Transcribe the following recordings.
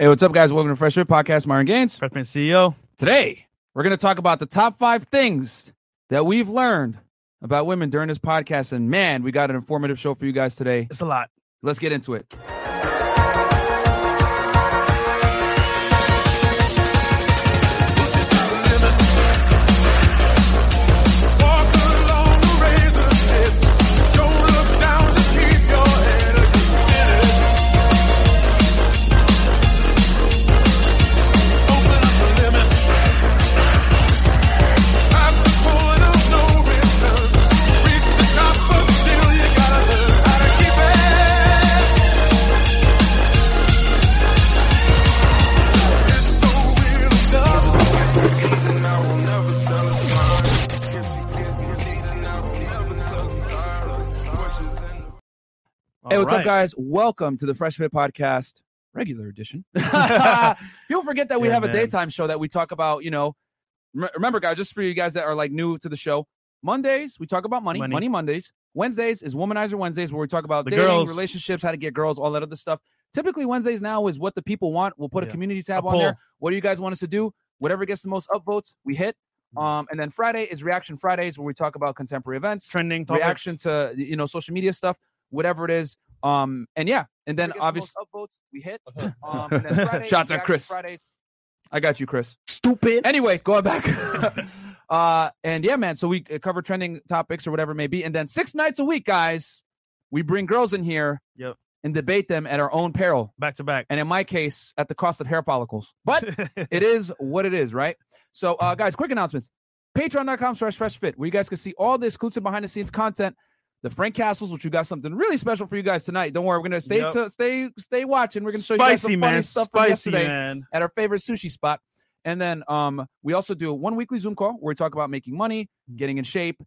Hey, what's up, guys? Welcome to Fresh Fit Podcast. Myron Gaines. Freshman CEO. Today, we're going to talk about the top five things that we've learned about women during this podcast. And man, we got an informative show for you guys today. It's a lot. Let's get into it. What's All up, guys? Welcome to the Fresh Fit Podcast, regular edition. People forget that we Yeah, have a daytime show that we talk about, you know. Remember, guys, just for you guys that are like new to the show, Mondays, we talk about money, money, Money. Mondays. Wednesdays is Womanizer Wednesdays, where we talk about The dating, girls. relationships, how to get girls, all that other stuff. Typically, Wednesdays now is what the people want. We'll put a community tab A on there. What do you guys want us to do? Whatever gets the most upvotes, we hit. Mm. Um, and then Friday is Reaction Fridays, where we talk about contemporary events Trending topics. reaction to you know social media stuff, whatever it is. Um, and yeah, and then obviously upvotes we hit. Um, and then Friday, Shouts at Chris. Fridays. I got you, Chris. Stupid. Anyway, going back. uh, and yeah, man. So we uh, cover trending topics or whatever it may be, and then six nights a week, guys, we bring girls in here. Yep. And debate them at our own peril, Back to back. and in my case, at the cost of hair follicles. But it is what it is, right? So, uh, guys, quick announcements. Patreon.com slash fresh fit, where you guys can see all the exclusive behind the scenes content. The Frank Castles, which we got something really special for you guys tonight. Don't worry, we're gonna stay Yep. to stay stay watching. We're gonna show you guys spicy some funny stuff from Spicy yesterday man. at our favorite sushi spot. And then um, we also do a one weekly Zoom call where we talk about making money, getting in shape,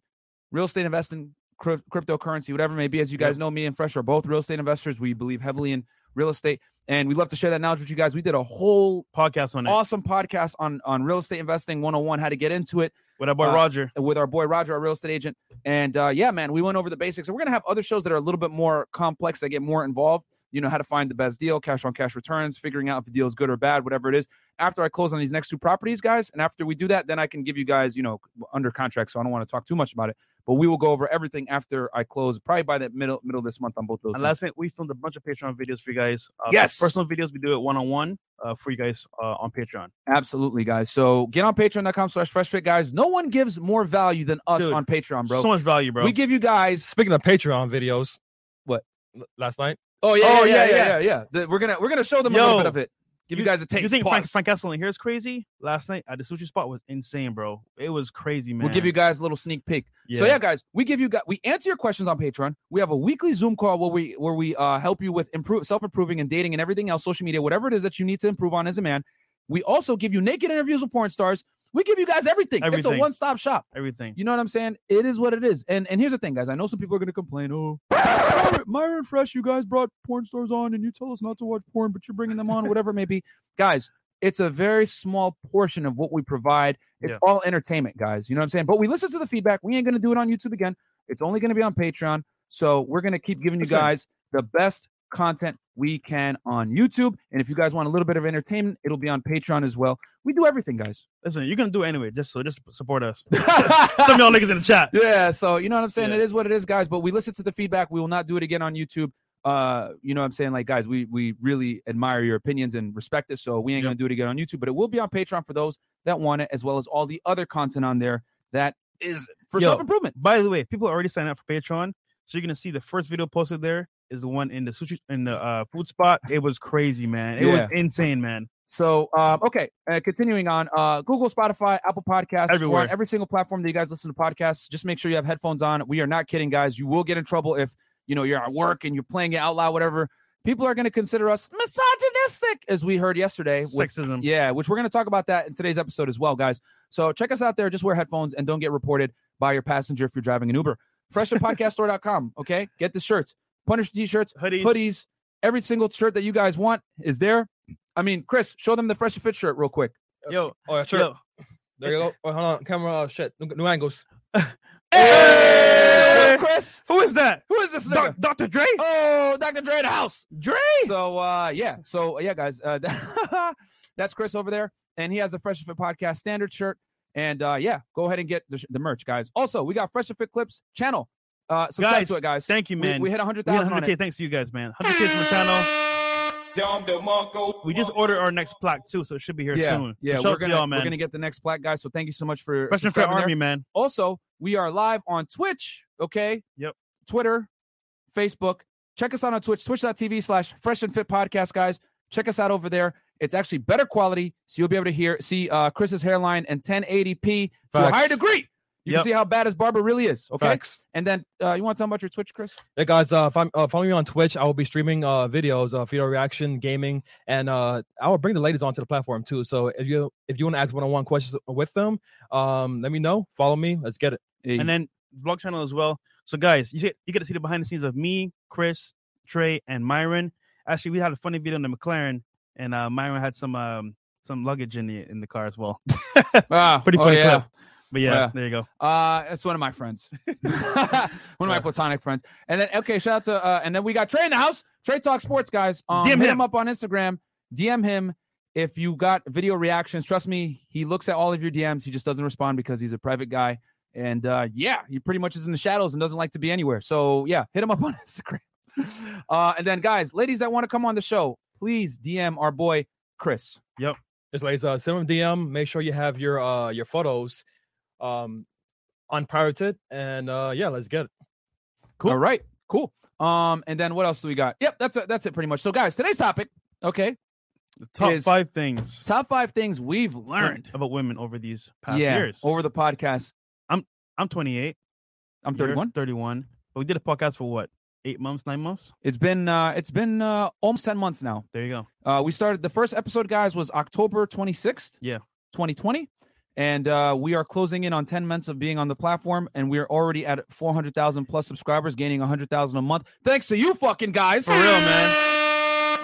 real estate investing, cryp- cryptocurrency, whatever it may be. As you guys Yep. know, me and Fresh are both real estate investors. We believe heavily in real estate, and we love to share that knowledge with you guys. We did a whole Podcast on it. awesome podcast on on real estate investing 101 how to get into it. With our boy uh, Roger. with our boy roger our real estate agent. And uh yeah man we went over the basics. And we're gonna have other shows that are a little bit more complex that get more involved. You know how to find the best deal cash on cash returns figuring out if the deal is good or bad whatever it is. After i close on these next two properties guys and after we do that then i can give you guys you know under contract so i don't want to talk too much about it but we will go over everything after i close probably by the middle middle of this month on both those And last night we filmed a bunch of Patreon videos for you guys. Uh, Yes. Personal videos we do it one on one uh for you guys uh, on Patreon. Absolutely, guys. So get on patreon.com slash freshfit, guys. No one gives more value than us Dude, on Patreon, bro. So much value, bro. We give you guys Speaking of Patreon videos, What? L- last night? Oh yeah, Oh, yeah, yeah, yeah, yeah, yeah. yeah. The- we're gonna we're gonna show them a little bit of it. Give you, guys a taste. You think Pause. Frank, Frank Castle in here is crazy? Last night at the sushi spot was insane, bro. It was crazy, man. We'll give you guys a little sneak peek. So yeah, guys, we give you guys we answer your questions on Patreon. We have a weekly Zoom call where we where we uh, help you with improve self improving and dating and everything else, social media, whatever it is that you need to improve on as a man. We also give you naked interviews with porn stars. We give you guys everything. It's a one stop shop. everything. You know what I'm saying? It is what it is. And and here's the thing, guys. I know some people are gonna complain. Oh, Myron- Myron Fresh, you guys brought porn stars on, and you tell us not to watch porn, but you're bringing them on, whatever it may be. Guys, it's a very small portion of what we provide. It's Yeah. all entertainment, guys. You know what I'm saying? But we listen to the feedback. We ain't gonna do it on YouTube again. It's only gonna be on Patreon. So we're gonna keep giving you guys the best content we can on YouTube. And if you guys want a little bit of entertainment, it'll be on Patreon as well. We do everything, guys. Listen, you're gonna do it anyway. Just so just support us. Some of y'all niggas in the chat. Yeah, so you know what I'm saying? Yeah. It is what it is, guys. But we listen to the feedback. We will not do it again on YouTube. Uh, you know what I'm saying? Like, guys, we we really admire your opinions and respect it. So we ain't Yep. gonna do it again on YouTube, but it will be on Patreon for those that want it, as well as all the other content on there that is for self improvement. By the way, people already signed up for Patreon, so you're gonna see the first video posted there is the one in the sushi in the uh, food spot. It was crazy, man. It was insane, man. So, um, okay, uh, continuing on, uh, Google, Spotify, Apple Podcasts, Everywhere. every single platform that you guys listen to podcasts. Just make sure you have headphones on. We are not kidding, guys. You will get in trouble if you know you're at work and you're playing it out loud, whatever. People are going to consider us misogynistic, as we heard yesterday. with- Sexism. yeah, which we're going to talk about that in today's episode as well, guys. So check us out there. Just wear headphones and don't get reported by your passenger if you're driving an Uber. FreshFitPodcastStore.com. Okay, get the shirts, Punisher t-shirts, Hoodies. hoodies. Every single shirt that you guys want is there. I mean, Chris, show them the Fresh and Fit shirt real quick. Yo, Oh, yeah, sure. yo, There you go. Oh, hold on. Camera. Oh, shit. New, new angles. Hey, Chris, Who is that? who is this Doc- Dr. Dre? Oh, Dr. Dre in the house. Dre. So uh yeah, so yeah, guys, uh, that's Chris over there, and he has a Fresh and Fit podcast standard shirt. And uh yeah, go ahead and get the, the merch, guys. Also, we got Fresh and Fit clips channel. Uh, subscribe Guys, to it, guys. Thank you, man. We, hit 100,000 We hit on 100K. it. Thanks to you guys, man. 100K from the channel. We just ordered our next plaque too, so it should be here Yeah, soon. yeah, we're to gonna y'all, we're gonna get the next plaque, guys. So thank you so much for Fresh and Fit there. Army, man. Also, we are live on Twitch. Okay. Yep. Twitter, Facebook. Check us out on Twitch, twitch.tv slash fresh and fit podcast, guys. Check us out over there. It's actually better quality, so you'll be able to hear see uh Chris's hairline and 1080p to a higher degree. You Yep. can see how bad his barber really is. Okay. Facts. And then uh you want to tell them about your Twitch, Chris? Hey guys, uh, if I'm, uh, follow me on Twitch. I will be streaming uh, videos, uh, video reaction, gaming, and uh, I will bring the ladies onto the platform too. So if you if you want to ask one-on-one questions with them, um, let me know. Follow me. Let's get it. And then vlog channel as well. So guys, you get you get to see the behind the scenes of me, Chris, Trey, and Myron. Actually, we had a funny video in the McLaren, and uh Myron had some um some luggage in the in the car as well. Ah, Pretty oh, funny yeah. clip. But yeah, Yeah. there you go. Uh, it's one of my friends, one of my platonic friends. And then okay, shout out to uh, and then we got Trey in the house. Trey Talk Sports guys. Um, DM hit him. him up on Instagram. DM him if you got video reactions. Trust me, he looks at all of your DMs. He just doesn't respond because he's a private guy. And uh, yeah, he pretty much is in the shadows and doesn't like to be anywhere. So yeah, hit him up on Instagram. Uh, and then guys, ladies that want to come on the show, please DM our boy Chris. Yep. Just like uh, send him a DM. Make sure you have your uh your photos, um, unpirated, and uh, yeah, let's get it. Cool. All right, cool. Um, and then what else do we got? Yep, that's it. That's it pretty much. So guys, today's topic. Okay, The top Is- five things top five things we've learned about women over these past yeah, years. over the podcast. I'm I'm 28. I'm 31. 31. But we did a podcast for what? Eight months, nine months? It's been uh it's been uh almost 10 months now. There you go. Uh we started the first episode guys was October 26th. Yeah. 2020. And uh we are closing in on 10 months of being on the platform and we are already at 400,000 plus subscribers, gaining 100,000 a month. Thanks to you fucking guys. For real, man.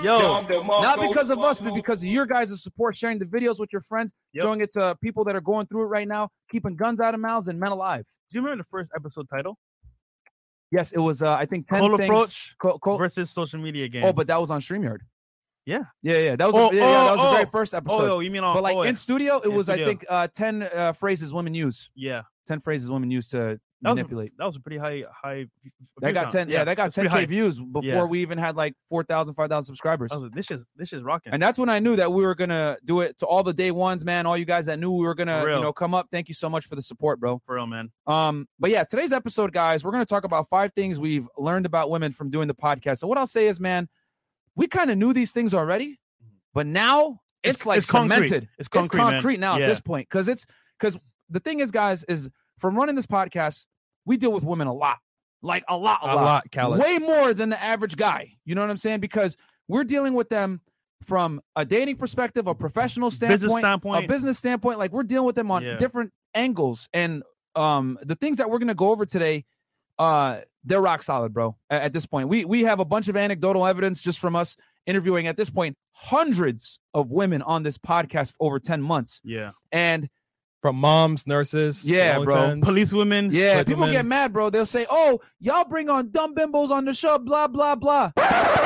Yo, Not because of us, but because of your guys' support, sharing the videos with your friends, Yep. showing it to people that are going through it right now, keeping guns out of mouths and men alive. do you remember the first episode title? Yes, it was uh I think 10 Cold things. approach Co- co- versus social media game. Oh, but that was on StreamYard. Yeah. Yeah, yeah. That was Oh, a, yeah, yeah, that oh, was the very oh. first episode. oh, you mean on? but like oh, yeah. in studio, it In was I think uh, ten uh, phrases women use. yeah, Ten phrases women use to That was a- manipulate. that was a pretty high high. That got count. ten. Yeah, that got ten k high. views before Yeah. we even had like 4,000, 5,000 subscribers. Like, this is this is rocking. And that's when I knew that we were gonna do it to all the day ones, man. All you guys that knew we were gonna, you know, come up. Thank you so much for the support, bro. for real, man. Um, but yeah, today's episode, guys, we're gonna talk about five things we've learned about women from doing the podcast. So what I'll say is, man, we kind of knew these things already, but now it's, It's- like it's concrete. cemented. It's concrete, man. now at this point because it's because the thing is, guys, is from running this podcast, we deal with women a lot, like a lot, a, A lot, Khaled. way more than the average guy. You know what I'm saying? Because we're dealing with them from a dating perspective, a professional standpoint, Business standpoint. a business standpoint. Like we're dealing with them on Yeah. different angles, and um, the things that we're gonna go over today, uh, they're rock solid, bro. At, at this point, we we have a bunch of anecdotal evidence just from us interviewing at this point hundreds of women on this podcast for over ten months, yeah, and From moms, nurses, Yeah, bro. OnlyFans. police women. yeah, But people women- get mad, bro. They'll say, "Oh, y'all bring on dumb bimbos on the show," blah blah blah.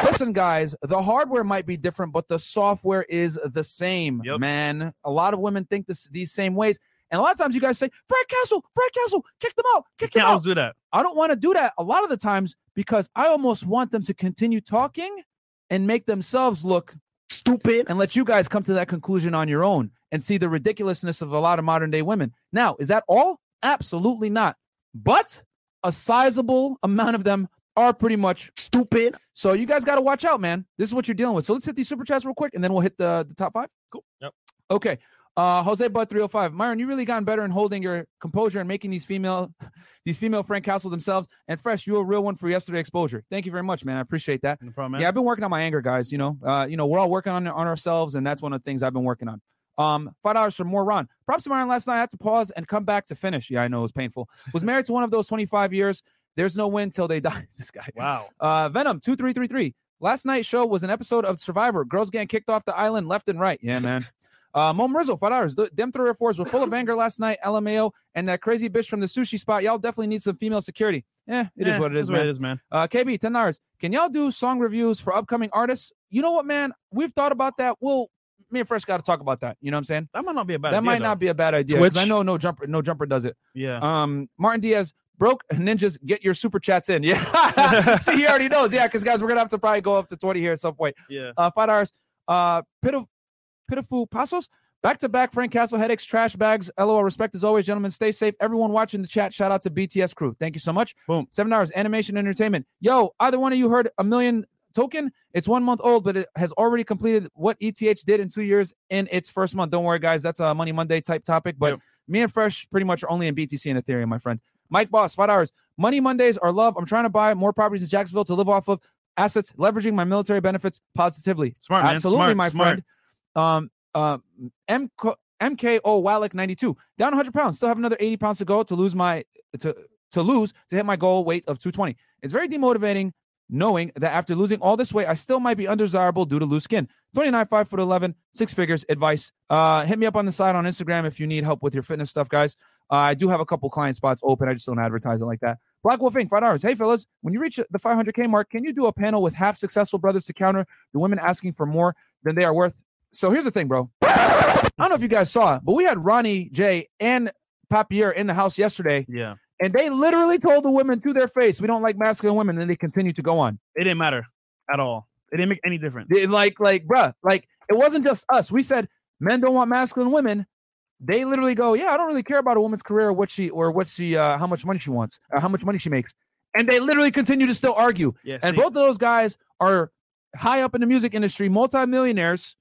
Listen, guys, the hardware might be different, but the software is the same, Yep. man. A lot of women think this these same ways, and a lot of times you guys say, "Frank Castle, Frank Castle, kick them out, kick them out." do that. I don't want to do that a lot of the times because I almost want them to continue talking and make themselves look stupid and let you guys come to that conclusion on your own and see the ridiculousness of a lot of modern day women. Now, is that all? Absolutely not. But a sizable amount of them are pretty much stupid. So you guys got to watch out, man. This is what you're dealing with. So let's hit these super chats real quick and then we'll hit the, the top five. Cool. Yep. Okay. Uh, Jose Bud 305. Myron, you really gotten better in holding your composure and making these female these female Frank Castle themselves. And Fresh, you a real one for yesterday exposure. Thank you very much, man. I appreciate that. No problem, man. Yeah, I've been working on my anger, guys. You know, uh, you know, we're all working on on ourselves, and that's one of the things I've been working on. Um, five dollars for more Ron. Props to Myron last night. I had to pause and come back to finish. Yeah, I know it was painful. Was married to one of those 25 years. There's no win till they die. this guy. Wow. Uh, Venom two three three three. Last night's show was an episode of Survivor. Girls getting kicked off the island left and right. Yeah, man. Uh, Mo Rizzo, five. Th- Them three or fours were full of anger last night. LMAO and that crazy bitch from the sushi spot. Y'all definitely need some female security. Eh, it is Yeah, what it is, that's what man. it is, man. Uh, KB, ten dollars. Can y'all do song reviews for upcoming artists? You know what, man? We've thought about that. We'll me and Fresh got to talk about that. You know what I'm saying? That might not be a bad. that idea, might though. not be a bad idea. 'cause I know no jumper, no jumper does it. Yeah. Um, Martin Diaz broke ninjas. Get your super chats in. Yeah, see, he already knows. Yeah, because guys, we're gonna have to probably go up to twenty here at some point. yeah. Uh, five hours. Uh, pitif- pitiful pasos. Back to back, Frank Castle headaches, trash bags. LOL. Respect as always, gentlemen. Stay safe. Everyone watching the chat. Shout out to BTS crew. Thank you so much. Boom. Seven hours, Animation entertainment. Yo, either one of you heard a million token? It's one month old, but it has already completed what ETH did in two years in its first month. Don't worry, guys. That's a Money Monday type topic. But Yep. me and Fresh pretty much are only in BTC and Ethereum, my friend. Mike Boss, five hours. Money Mondays are love. I'm trying to buy more properties in Jacksonville to live off of assets, leveraging my military benefits positively. Smart man. Absolutely, Smart, my smart. friend. Um, uh, M- MKO Wallach 92 down 100 pounds. Still have another 80 pounds to go to lose my to to lose to hit my goal weight of 220. It's very demotivating knowing that after losing all this weight, I still might be undesirable due to loose skin. 29, 5 foot 11, six figures. Advice. Uh, hit me up on the side on Instagram if you need help with your fitness stuff, guys. Uh, I do have a couple client spots open. I just don't advertise it like that. Black Wolf Inc. Five dollars. Hey fellas, when you reach the 500k mark, can you do a panel with half successful brothers to counter the women asking for more than they are worth? So here's the thing, bro. I don't know if you guys saw it, but we had Ronny J and Papier in the house yesterday, Yeah. and they literally told the women to their face, "We don't like masculine women," and they continue to go on. It didn't matter at all. It didn't make any difference. They- like, like, bruh, like it wasn't just us. We said men don't want masculine women. They literally go, "Yeah, I don't really care about a woman's career or what she or what she, uh, how much money she wants, or how much money she makes," and they literally continue to still argue. Yeah. And both of those guys are high up in the music industry, multimillionaires.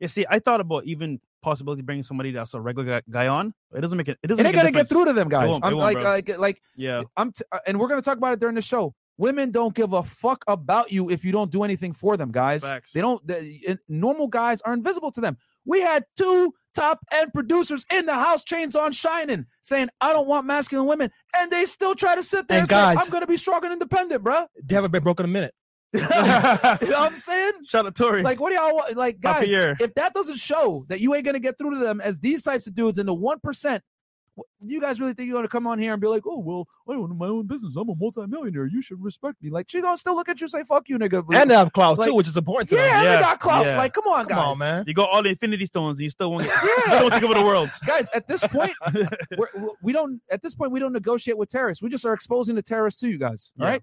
Yeah, see, I thought about even possibility bringing somebody that's a regular guy, guy on. It doesn't make it. It doesn't. And they're make a gonna get through to them guys. I'm like, bro. like, like, Yeah, I'm, t- uh, and we're gonna talk about it during the show. Women don't give a fuck about you if you don't do anything for them, guys. Facts. They don't. The, uh, normal guys are invisible to them. We had two top end producers in the house, chains on shining, saying, "I don't want masculine women," and they still try to sit there and, And say, "I'm gonna be strong and independent, bro." They haven't been broken a minute. You know what I'm saying? Shout out Tori. Like, what do y'all want? Like, guys, if that doesn't show that you ain't gonna get through to them as these types of dudes in the one percent, you guys really think you're gonna come on here and be like, "Oh, well, I own my own business. I'm a multimillionaire. You should respect me." Like, she gonna still look at you and say, "Fuck you, nigga." And they have clout Like- too, which is important to yeah, them. and Yeah, they got clout. yeah. Like, come on, Come guys. on, man. you got all the Infinity Stones, and you still won't. Get, Yeah. still don't take over the world. guys at this point we're, we don't at this point we don't negotiate with terrorists we just are exposing the terrorists to you guys all Yeah. right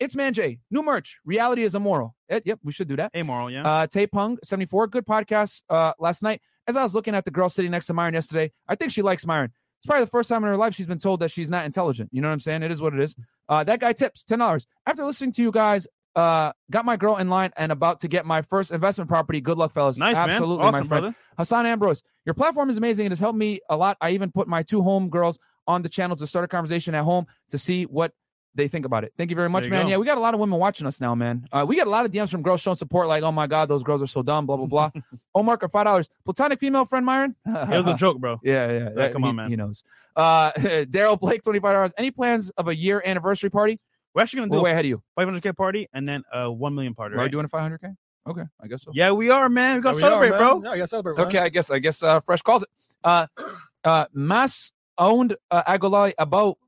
it's man j. New merch. Reality is immoral. Eh, yep we should do that. Amoral, yeah. uh tape hung 74 good podcast uh last night. As i was looking at the girl sitting next to myron yesterday i think she likes myron. It's probably the first time in her life she's been told that she's not intelligent. You know what i'm saying? It is what it is. Uh that guy tips ten dollars. After listening to you guys uh got my girl in line and about to get my first investment property. Good luck fellas. Nice absolutely man. Awesome, my friend. brother. Hassan Ambrose, your platform is amazing. It has helped me a lot. I even put my two home girls on the channel to start a conversation at home to see what they think about it. Thank you very much, you man. go. Yeah, we got a lot of women watching us now, man. Uh, we got a lot of DMs from girls showing support, like, oh my God, those girls are so dumb, blah, blah, blah. Omar, five dollars. Platonic female friend, Myron? It was a joke, bro. Yeah, yeah. Yeah, come he, on, man. He knows. Uh, Daryl Blake, twenty-five dollars. Any plans of a year anniversary party? We're actually gonna We're do way a ahead of you. 500k party and then a 1 million party. Are we Right? doing a five hundred k? Okay, I guess so. Yeah, we are, man. We gotta Yeah, we are, celebrate, bro. Yeah, you gotta celebrate, man. Okay, I guess I guess uh, Fresh calls it. Uh, uh, Mass owned uh, Agolai about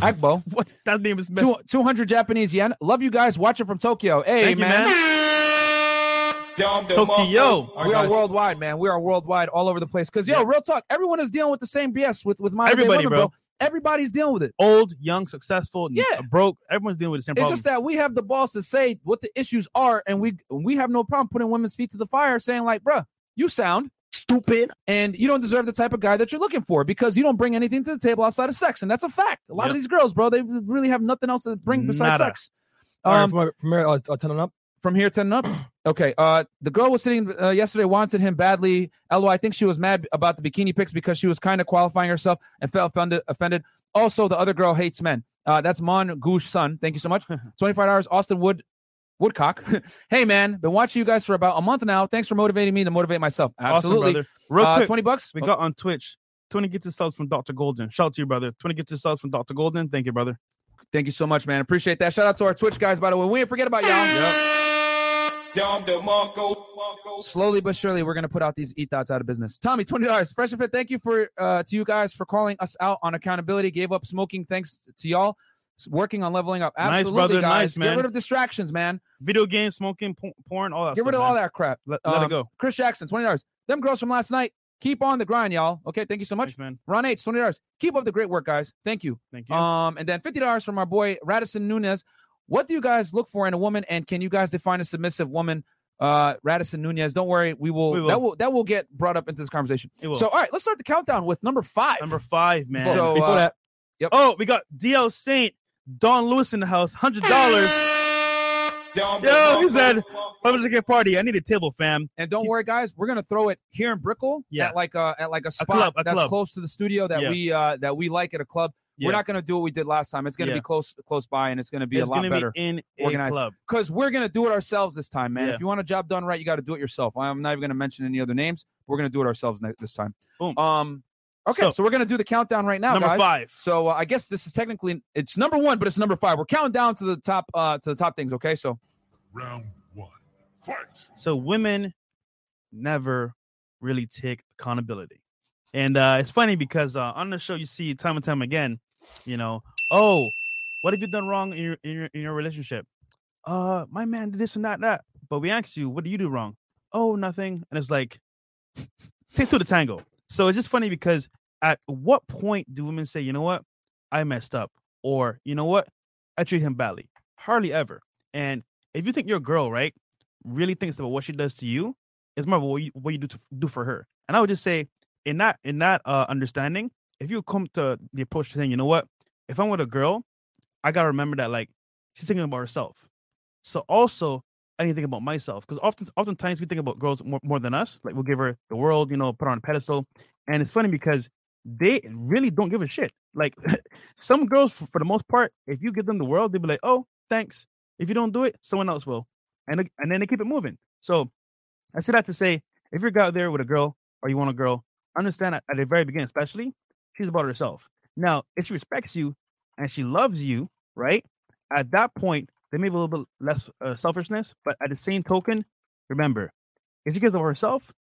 Agbo. What? That name is. Two, 200 Japanese yen. Love you guys. Watching from Tokyo. Hey, Thank you, man. Tokyo. We are worldwide, man. We are worldwide all over the place. Because, yo, Yeah. real talk, everyone is dealing with the same BS with, with modern day Everybody, women, bro. Everybody's dealing with it. Old, young, successful, Yeah. yeah. broke. Everyone's dealing with the same problem. It's problem. just that we have the balls to say what the issues are, and we we have no problem putting women's feet to the fire, saying like, "Bruh, you sound stupid, and you don't deserve the type of guy that you're looking for because you don't bring anything to the table outside of sex, and that's a fact. A lot of these girls, bro, they really have nothing else to bring besides Nada. sex. All right, Um, from, here, uh, uh, 10 and up. from here ten and up. Okay. Uh, the girl was sitting uh, yesterday, wanted him badly. Elo, I think she was mad about the bikini pics because she was kind of qualifying herself and felt offended. Offended. Also, the other girl hates men. Uh, that's Mon Goosh Sun. Thank you so much. Twenty five dollars. Austin Wood. Woodcock. hey man, been watching you guys for about a month now. Thanks for motivating me to motivate myself. Awesome, Absolutely. brother. Real uh, quick, Twenty bucks. we Oh, got on Twitch 20 gifted subs from Dr. Golden. Shout out to you, brother. 20 gifted subs from Dr. Golden. Thank you, brother. Thank you so much, man. Appreciate that. Shout out to our Twitch guys, by the way. We ain't forget about y'all. Slowly but surely, we're gonna put out these eat dots out of business. Tommy, twenty dollars. Fresh and fit. Thank you for uh, to you guys for calling us out on accountability. Gave up smoking. Thanks to y'all. S- Working on leveling up. Nice, Absolutely, brother. guys. Nice, man. Get rid of distractions, man. Video games, smoking, po- porn, all that. Get rid of stuff, all that crap. Let, let Um, it go. Chris Jackson, twenty dollars. Them girls from last night. Keep on the grind, y'all. Okay, thank you so much. Thanks, man. Ron H, twenty dollars. Keep up the great work, guys. Thank you. Thank you. Um, and then fifty dollars from our boy Radisson Nunez. What do you guys look for in a woman, and can you guys define a submissive woman? Uh, Radisson Nunez. Don't worry, we will, We will. That will that will get brought up into this conversation. It will. So, all right, let's start the countdown with number five. Number five, man. So, Before uh, that, oh, we got DL Saint, Don Lewis in the house, hundred dollars. Yo, he said, "I'm "Public K party. I need a table, fam." and don't worry, guys, we're gonna throw it here in Brickell Yeah. at like a at like a spot club, a that's club. close to the studio that Yeah. we uh that we like at a club. We're not gonna do what we did last time. It's gonna Yeah. be close close by, and it's gonna be it's a lot better. be in a organized. club. because we're gonna do it ourselves this time, man. Yeah. If you want a job done right, you got to do it yourself. I'm not even gonna mention any other names. We're gonna do it ourselves this time. Boom. Um. Okay, so, So- we're gonna do the countdown right now, Number guys. five. So uh, I guess this is technically it's number one, but it's number five. We're counting down to the top uh to the top things. Okay, so Round one. Fight. So women never really take accountability. And uh, it's funny because uh, on the show you see time and time again, you know, oh, what have you done wrong in your in your, in your relationship? Uh, my man did this and that, that. But we asked you, what do you do wrong? Oh, nothing. And it's like, take two the tango. So it's just funny because at what point do women say, you know what, I messed up, or you know what, I treat him badly? Hardly ever. And if you think your girl, right, really thinks about what she does to you, it's more about what you, what you do to, do for her. And I would just say, in that in that uh, understanding, if you come to the approach to saying, you know what, if I'm with a girl, I gotta remember that like she's thinking about herself. So also, Think about myself because often oftentimes we think about girls more, more than us. Like we'll give her the world, you know, put her on a pedestal, and it's funny because they really don't give a shit. Like some girls, for, for the most part, if you give them the world, they'll be like, "Oh, thanks." If you don't do it, someone else will, and and then they keep it moving. So I say that to say, if you're out there with a girl or you want a girl, understand that at the very beginning, especially, she's about herself. Now, if she respects you and she loves you, right? At that point, there may be a little bit less uh, selfishness, but at the same token, remember, if she cares about herself,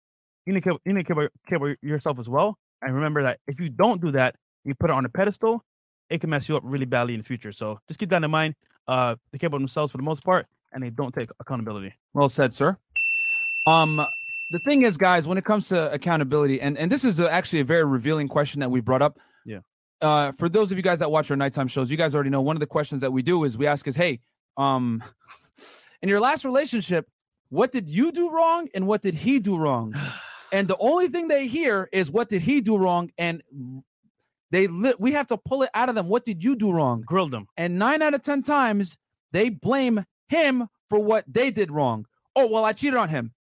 you need to care, you need to care about, care about yourself as well. And remember that if you don't do that, you put her on a pedestal, it can mess you up really badly in the future. So just keep that in mind. Uh, they care about themselves for the most part, and they don't take accountability. Well said, sir. Um, the thing is, guys, when it comes to accountability, and and this is a, actually a very revealing question that we brought up. Yeah. Uh, for those of you guys that watch our nighttime shows, you guys already know one of the questions that we do is we ask is, hey, um, in your last relationship, what did you do wrong and what did he do wrong? and the only thing they hear is what did he do wrong, and they li- we have to pull it out of them. What did you do wrong? Grilled them. And nine out of 10 times, they blame him for what they did wrong. Oh, well, I cheated on him.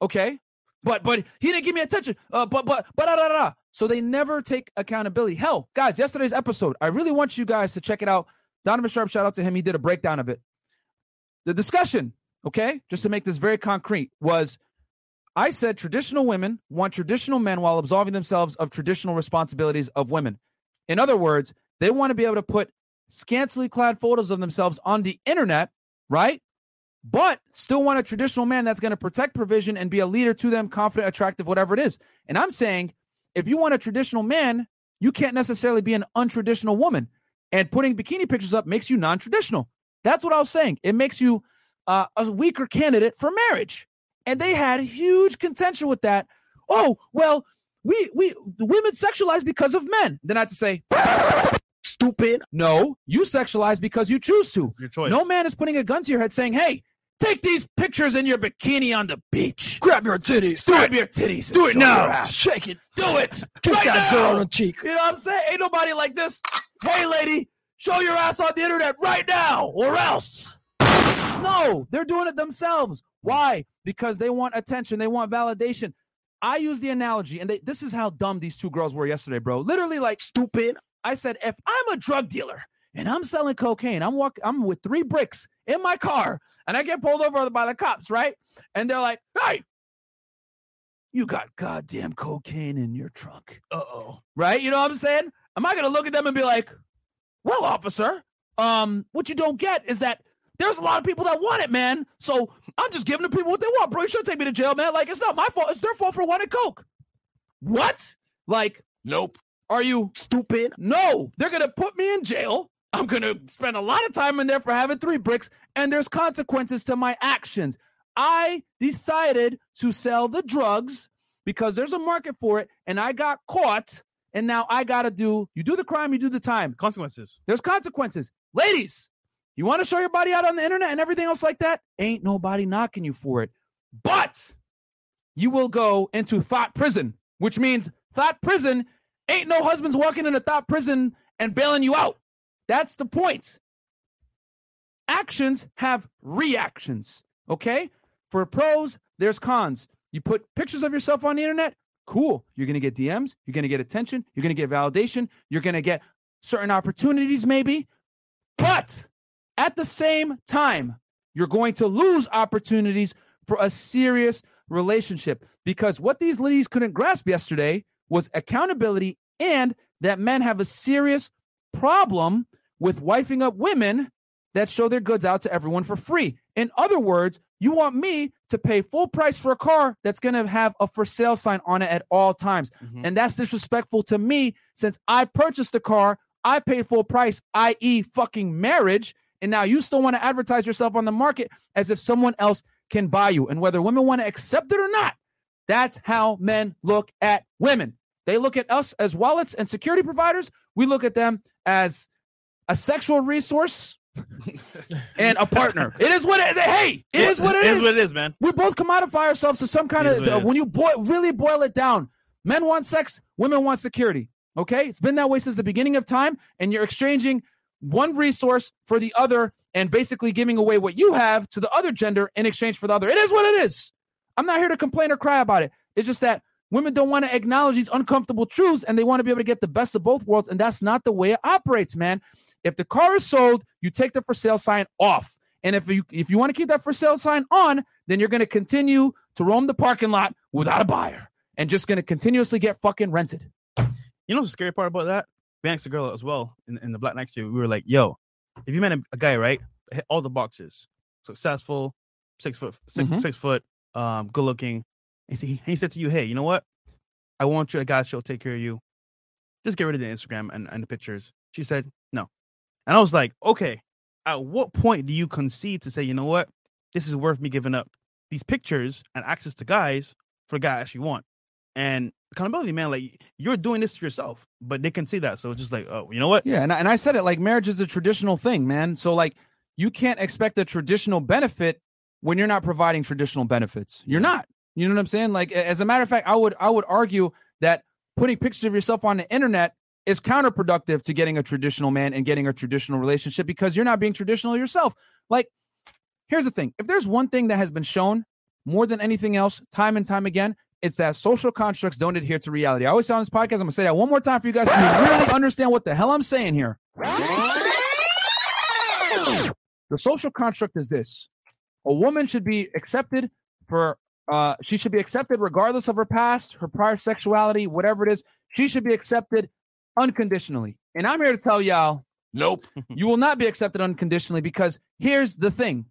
Okay. But but he didn't give me attention. Uh, but but but da, da, da. so they never take accountability. Hell, guys, yesterday's episode, I really want you guys to check it out. Donovan Sharp, shout out to him. He did a breakdown of it. The discussion, okay, just to make this very concrete, was I said traditional women want traditional men while absolving themselves of traditional responsibilities of women. In other words, they want to be able to put scantily clad photos of themselves on the internet, right? But still want a traditional man that's going to protect provision and be a leader to them, confident, attractive, whatever it is. And I'm saying, if you want a traditional man, you can't necessarily be an untraditional woman. And putting bikini pictures up makes you non traditional. That's what I was saying. It makes you uh, a weaker candidate for marriage. And they had huge contention with that. Oh, well, we we the women sexualize because of men. Then I had to say, stupid. No, you sexualize because you choose to. It's your choice. No man is putting a gun to your head saying, "Hey, take these pictures in your bikini on the beach. grab your titties. Grab your titties. Do it now. Shake it. Do it. Kiss right that girl on the cheek. You know what I'm saying? Ain't nobody like this. Hey, lady, show your ass on the internet right now, or else. No, they're doing it themselves. Why? Because they want attention. They want validation. I use the analogy, and they, this is how dumb these two girls were yesterday, bro. Literally, like stupid. I said, if I'm a drug dealer and I'm selling cocaine, I'm walking, I'm with three bricks in my car, and I get pulled over by the cops, right? And they're like, "Hey, you got goddamn cocaine in your trunk." Uh oh. right? You know what I'm saying? Am I gonna look at them and be like, "Well, officer, um, what you don't get is that there's a lot of people that want it, man. So I'm just giving the people what they want, bro. You should take me to jail, man. Like it's not my fault. It's their fault for wanting coke. What? Like, Nope. are you Stupid. no, they're gonna put me in jail. I'm gonna spend a lot of time in there for having three bricks, and there's consequences to my actions. I decided to sell the drugs because there's a market for it, and I got caught, and now I gotta do you do the crime, you do the time. Consequences. There's consequences. Ladies, you want to show your body out on the internet and everything else like that? Ain't nobody knocking you for it. But you will go into thought prison, which means thought prison ain't no husbands walking into thought prison and bailing you out. That's the point. Actions have reactions. Okay? For pros, there's cons. You put pictures of yourself on the internet, cool. You're going to get DMs, you're going to get attention, you're going to get validation, you're going to get certain opportunities, maybe. But at the same time, you're going to lose opportunities for a serious relationship because what these ladies couldn't grasp yesterday was accountability and that men have a serious problem with wifing up women that show their goods out to everyone for free. In other words, you want me to pay full price for a car that's going to have a for sale sign on it at all times. Mhm. And that's disrespectful to me since I purchased the car, I paid full price, i.e., fucking marriage. And now you still want to advertise yourself on the market as if someone else can buy you. And whether women want to accept it or not, that's how men look at women. They look at us as wallets and security providers. We look at them as a sexual resource and a partner. It is what it hey, it is what it It is. is what it is, man. We both commodify ourselves to some kind of uh, when you boil, really boil it down. Men want sex, women want security. Okay, it's been that way since the beginning of time, and you're exchanging one resource for the other, and basically giving away what you have to the other gender in exchange for the other. It is what it is. I'm not here to complain or cry about it. It's just that women don't want to acknowledge these uncomfortable truths, and they want to be able to get the best of both worlds, and that's not the way it operates, man. If the car is sold, you take the for sale sign off. And if you if you want to keep that for sale sign on, then you're going to continue to roam the parking lot without a buyer and just going to continuously get fucking rented. You know the scary part about that? We asked the girl as well in, in the black next you. We were like, yo, if you met a, a guy, right? Hit all the boxes. Successful, six foot, 6 Mhm. six foot, um, good looking. And he, he said to you, hey, you know what? I want you a guy she'll take care of you. Just get rid of the Instagram and, and the pictures. She said, no. And I was like, okay, at what point do you concede to say, you know what? This is worth me giving up these pictures and access to guys for a guy I actually want. And accountability, man, like you're doing this to yourself, but they can see that. So it's just like, oh, you know what? Yeah, and I, and I said it like marriage is a traditional thing, man. So like you can't expect a traditional benefit when you're not providing traditional benefits. You're not. You know what I'm saying? Like as a matter of fact, I would I would argue that putting pictures of yourself on the internet is counterproductive to getting a traditional man and getting a traditional relationship because you're not being traditional yourself. Like here's the thing. If there's one thing that has been shown more than anything else time and time again, it's that social constructs don't adhere to reality. I always say on this podcast, I'm gonna say that one more time for you guys so you really understand what the hell I'm saying here. The social construct is this: a woman should be accepted for uh she should be accepted regardless of her past, her prior sexuality, whatever it is. She should be accepted unconditionally. And I'm here to tell y'all Nope. you will not be accepted unconditionally because here's the thing.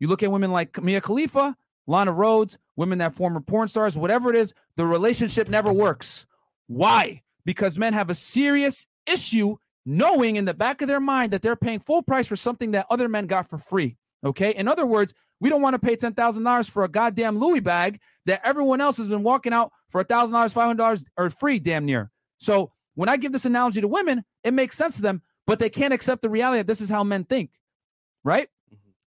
You look at women like Mia Khalifa, Lana Rhoades, women that former porn stars, whatever it is, the relationship never works. Why? Because men have a serious issue knowing in the back of their mind that they're paying full price for something that other men got for free. Okay. In other words, we don't want to pay $10,000 for a goddamn Louis bag that everyone else has been walking out for $1,000, $500 or free damn near. So when I give this analogy to women, it makes sense to them, but they can't accept the reality that this is how men think. Right?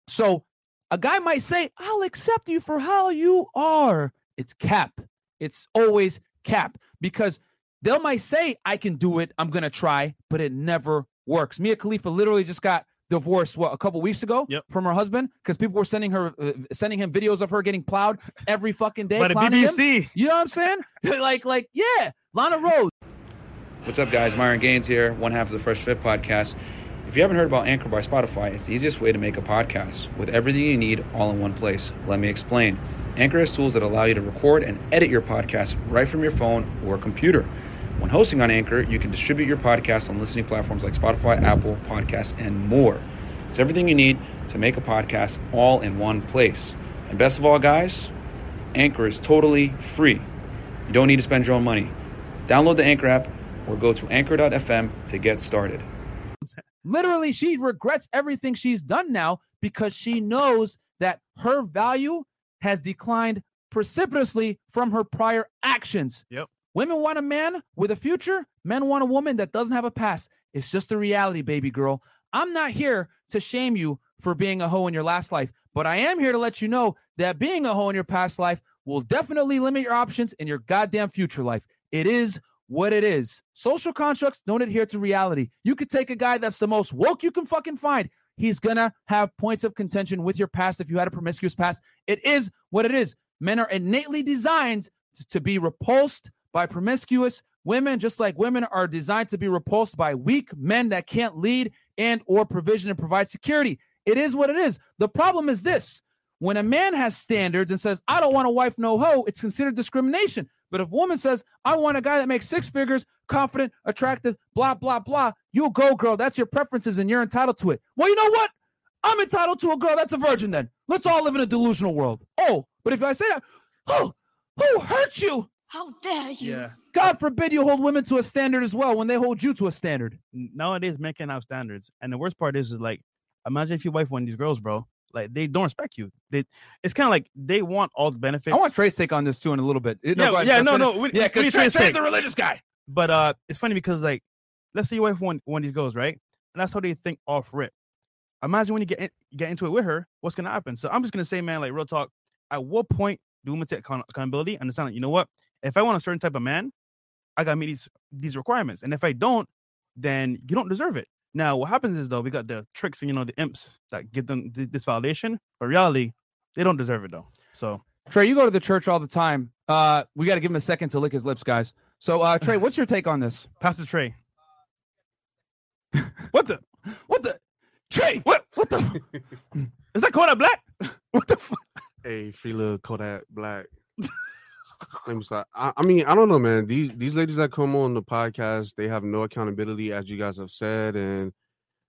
So a guy might say, I'll accept you for how you are. It's cap. It's always cap because they might say, I can do it. I'm going to try, but it never works. Mia Khalifa literally just got divorced, what, a couple weeks ago Yep. from her husband because people were sending her, uh, sending him videos of her getting plowed every fucking day. By the clowning him. BBC. You know what I'm saying? like, like, yeah, Lana Rhoades. What's up, guys? Myron Gaines here, one half of the Fresh Fit podcast. If you haven't heard about Anchor by Spotify, it's the easiest way to make a podcast with everything you need all in one place. Let me explain. Anchor has tools that allow you to record and edit your podcast right from your phone or computer. When hosting on Anchor, you can distribute your podcast on listening platforms like Spotify, Apple Podcasts, and more. It's everything you need to make a podcast all in one place. And best of all, guys, Anchor is totally free. You don't need to spend your own money. Download the Anchor app or go to anchor.fm to get started. Literally, she regrets everything she's done now because she knows that her value has declined precipitously from her prior actions. Yep. Women want a man with a future, men want a woman that doesn't have a past. It's just the reality, baby girl. I'm not here to shame you for being a hoe in your last life, but I am here to let you know that being a hoe in your past life will definitely limit your options in your goddamn future life. It is what it is. Social constructs don't adhere to reality. You could take a guy that's the most woke you can fucking find. He's gonna have points of contention with your past if you had a promiscuous past. It is what it is. Men are innately designed to be repulsed by promiscuous women, just like women are designed to be repulsed by weak men that can't lead and or provision and provide security. It is what it is. The problem is this. When a man has standards and says, I don't want a wife, no hoe, it's considered discrimination. But if a woman says, I want a guy that makes six figures, confident, attractive, blah, blah, blah, you'll go, girl. That's your preferences and you're entitled to it. Well, you know what? I'm entitled to a girl that's a virgin then. Let's all live in a delusional world. Oh, but if I say that, who, who hurt you? How dare you? Yeah. God forbid you hold women to a standard as well when they hold you to a standard. Nowadays, men can't have standards, and the worst part is, is like, imagine if your wife one of these girls, bro. Like they don't respect you. They, it's kind of like they want all the benefits. I want Trey's take on this too in a little bit. Yeah, ahead, yeah, no, no. we- Yeah, because Trey, Trey's Trey's a religious guy. But uh, it's funny because like, let's say your wife one one of these girls, right? And that's how they think off rip. Imagine when you get in, get into it with her, what's gonna happen? So I'm just gonna say, man, like real talk. At what point do women take account- accountability? and Understand, like, you know what? If I want a certain type of man, I gotta meet these these requirements, and if I don't, then you don't deserve it. Now, what happens is though, we got the tricks and you know the imps that give them th- this validation, but reality, they don't deserve it though. So Trey, you go to the church all the time. Uh, we got to give him a second to lick his lips, guys. So, uh, Trey, what's your take on this? Pastor Trey. what the? What the? Trey, What? what the? Is that Kodak Black? what the? Fuck? Hey, free little Kodak Black. I, I mean, I don't know, man. These these ladies that come on the podcast, they have no accountability, as you guys have said, and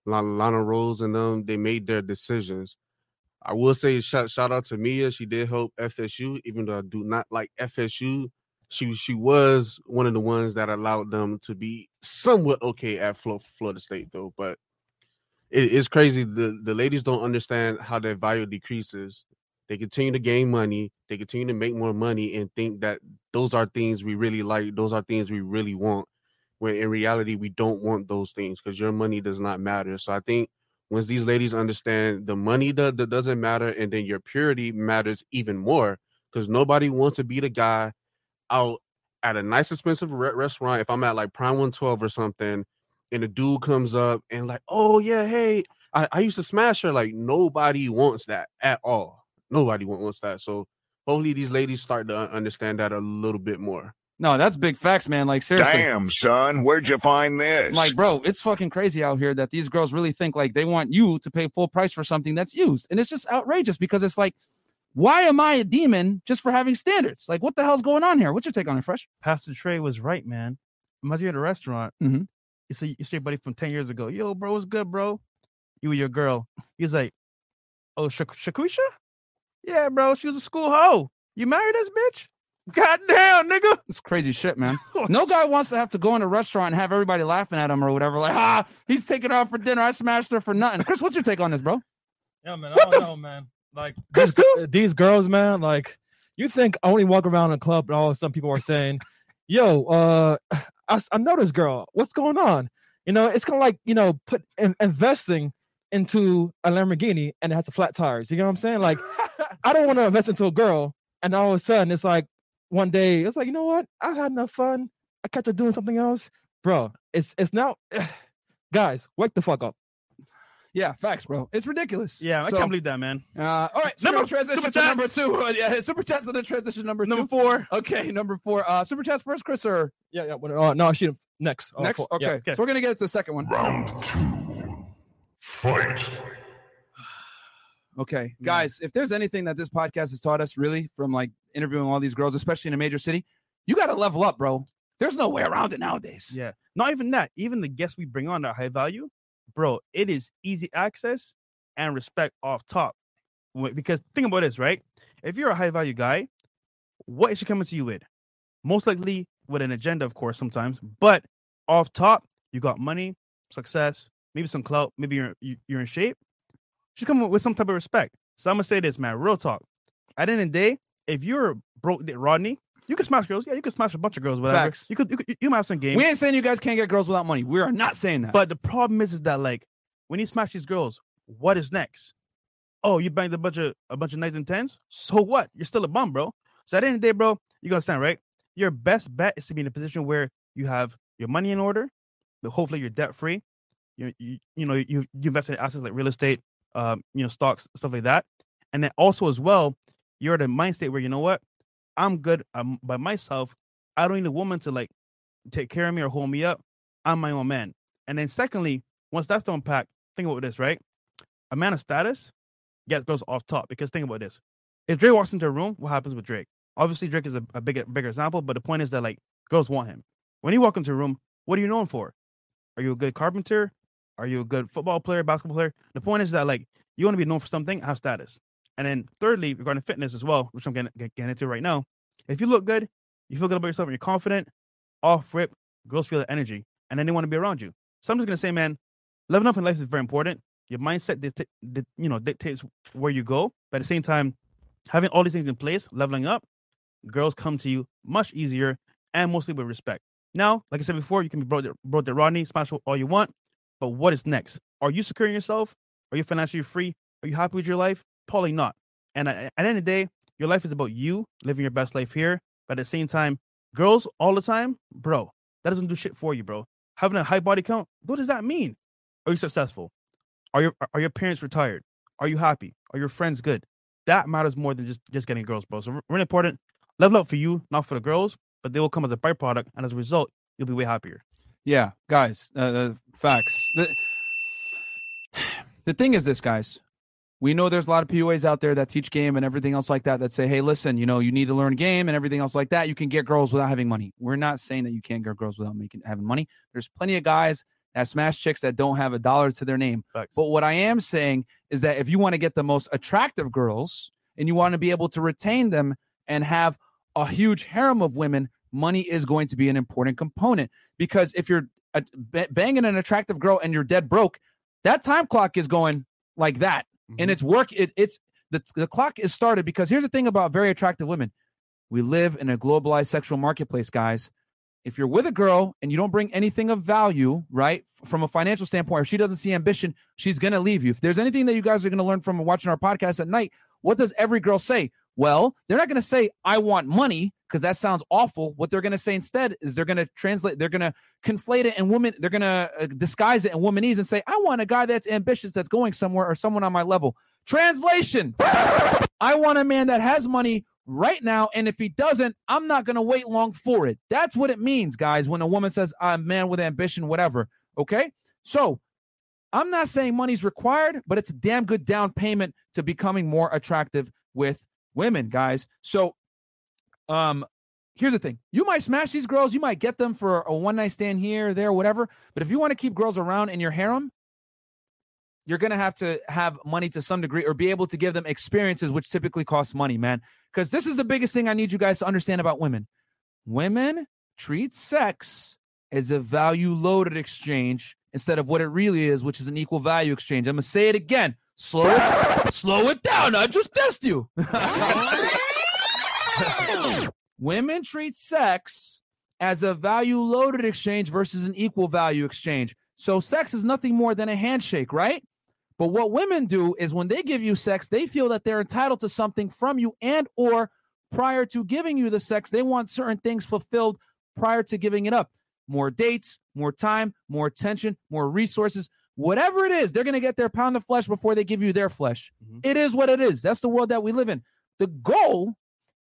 Lana, Rose and them, they made their decisions. I will say shout shout out to Mia. She did help FSU, even though I do not like FSU. She she was one of the ones that allowed them to be somewhat okay at Florida State, though. But it, it's crazy. The the ladies don't understand how their value decreases they continue to gain money they continue to make more money and think that those are things we really like those are things we really want when in reality we don't want those things because your money does not matter. So i think once these ladies understand the money that, that doesn't matter and then your purity matters even more because nobody wants to be the guy out at a nice expensive re- restaurant if i'm at like prime 112 or something and a dude comes up and like oh yeah hey I, I used to smash her. Like nobody wants that at all nobody wants that. So hopefully these ladies start to understand that a little bit more. No, that's big facts, man. Like seriously, Damn, son, where'd you find this? like bro, it's fucking crazy out here that these girls really think like they want you to pay full price for something that's used, and it's just outrageous because it's like, why am I a demon just for having standards? Like, what the hell's going on here? What's your take on it, Fresh? Pastor Trey was right, man. Imagine you're at a restaurant. Mhm. You see, you see your buddy from 10 years ago. Yo, bro, what's good, bro? You and your girl. He's like, oh, Shak- Shakusha? Yeah, bro, she was a school hoe. You married this bitch? God damn, nigga. It's crazy shit, man. No guy wants to have to go in a restaurant and have everybody laughing at him or whatever. Like, ah, he's taking her out for dinner. I smashed her for nothing. Chris, what's your take on this, bro? Yeah, man. I What don't the know, man. Like Chris, these, these girls, man. Like you think I only walk around in a club and all some people are saying, "Yo, uh, I know this girl. What's going on?" You know, it's kind of like you know, put in, investing into a Lamborghini and it has the flat tires. You know what I'm saying? Like, I don't want to invest into a girl and all of a sudden it's like one day it's like, you know what? I had enough fun. I catch her doing something else, bro. It's it's now, guys, wake the fuck up. Yeah, facts, bro. It's ridiculous. Yeah, I So, can't believe that, man. Uh, all right, Number- number transition super to number two. Uh, yeah, super chats to the transition number, Number two. four. Okay, number four. Uh, super chats first, Chris, or Yeah, yeah. What, uh, no, she next. Oh, next? four- okay. yeah. okay. so we're gonna get to the second one. Round two. Fight. Okay, guys, if there's anything that this podcast has taught us, really, from like interviewing all these girls, especially in a major city, you got to level up, bro. There's no way around it nowadays. Yeah. Not even that. Even the guests we bring on that high value, bro, it is easy access and respect off top. Because think about this, right? If you're a high value guy, what is she coming to you with? Most likely with an agenda, of course, sometimes. But off top, you got money, success, maybe some clout, maybe you're you're in shape. She's coming with some type of respect. So I'm gonna say this, man. Real talk. At the end of the day, if you're broke, Rodney, you can smash girls. Yeah, you can smash a bunch of girls. Whatever. Facts. You could, you could, you might have some game. We ain't saying you guys can't get girls without money. We are not saying that. But the problem is, is that like when you smash these girls, what is next? Oh, you banged a bunch of a bunch of nines and tens. So what? You're still a bum, bro. So at the end of the day, bro, you gotta understand, right? Your best bet is to be in a position where you have your money in order. Hopefully you're debt free. You, you you know you you invest in assets like real estate, um, you know stocks, stuff like that, and then also as well, you're at a mind state where you know what, I'm good um, by myself. I don't need a woman to like take care of me or hold me up. I'm my own man. And then secondly, once that's done packed, think about this, right? A man of status gets girls off top because think about this. If Drake walks into a room, what happens with Drake? Obviously, Drake is a, a bigger bigger example, but the point is that like girls want him. When you walk into a room, what are you known for? Are you a good carpenter? Are you a good football player, basketball player? The point is that like you want to be known for something, have status. And then thirdly, regarding fitness as well, which I'm getting, getting into right now, if you look good, you feel good about yourself, and you're confident, off rip, girls feel the energy, and then they want to be around you. So I'm just gonna say, man, leveling up in life is very important. Your mindset, you know, dictates where you go. But at the same time, having all these things in place, leveling up, girls come to you much easier and mostly with respect. Now, like I said before, you can be brought brought to Rodney, smash all you want, but what is next? Are you securing yourself? Are you financially free? Are you happy with your life? Probably not. And at, the end of the day, your life is about you living your best life here. But at the same time, girls all the time, bro, that doesn't do shit for you, bro. Having a high body count, what does that mean? Are you successful? Are your are your parents retired? Are you happy? Are your friends good? That matters more than just just getting girls, bro. So really important. Level up for you, not for the girls, but they will come as a byproduct, and as a result, you'll be way happier. Yeah, guys, uh, uh, facts. The, the thing is this, guys. We know there's a lot of PUAs out there that teach game and everything else like that that say, hey, listen, you know, you need to learn game and everything else like that. You can get girls without having money. We're not saying that you can't get girls without making having money. There's plenty of guys that smash chicks that don't have a dollar to their name. Facts. But what I am saying is that if you want to get the most attractive girls and you want to be able to retain them and have a huge harem of women, money is going to be an important component. Because if you're uh, banging an attractive girl and you're dead broke, that time clock is going like that, and it's work. It, it's the the clock is started because here's the thing about very attractive women: we live in a globalized sexual marketplace, guys. If you're with a girl and you don't bring anything of value, right, from a financial standpoint, if she doesn't see ambition, she's gonna leave you. If there's anything that you guys are gonna learn from watching our podcast at night, what does every girl say? Well, they're not going to say, I want money, because that sounds awful. What they're going to say instead is they're going to translate, they're going to conflate it and woman, they're going to uh, disguise it in womanese and say, I want a guy that's ambitious, that's going somewhere, or someone on my level. Translation I want a man that has money right now. And if he doesn't, I'm not going to wait long for it. That's what it means, guys, when a woman says, I'm a man with ambition, whatever. Okay. So I'm not saying money's required, but it's a damn good down payment to becoming more attractive with women, guys. So, um, here's the thing: you might smash these girls, you might get them for a one night stand here, there, whatever. But if you want to keep girls around in your harem, you're gonna have to have money to some degree, or be able to give them experiences, which typically costs money, man. Because this is the biggest thing I need you guys to understand about women: women treat sex as a value loaded exchange instead of what it really is, which is an equal value exchange. I'm gonna say it again. Slow it, slow it down. I just test you. Women treat sex as a value loaded exchange versus an equal value exchange. So sex is nothing more than a handshake, right? But what women do is when they give you sex, they feel that they're entitled to something from you and or prior to giving you the sex, they want certain things fulfilled prior to giving it up. More dates, more time, more attention, more resources, whatever it is, they're going to get their pound of flesh before they give you their flesh. Mhm. It is what it is. That's the world that we live in. The goal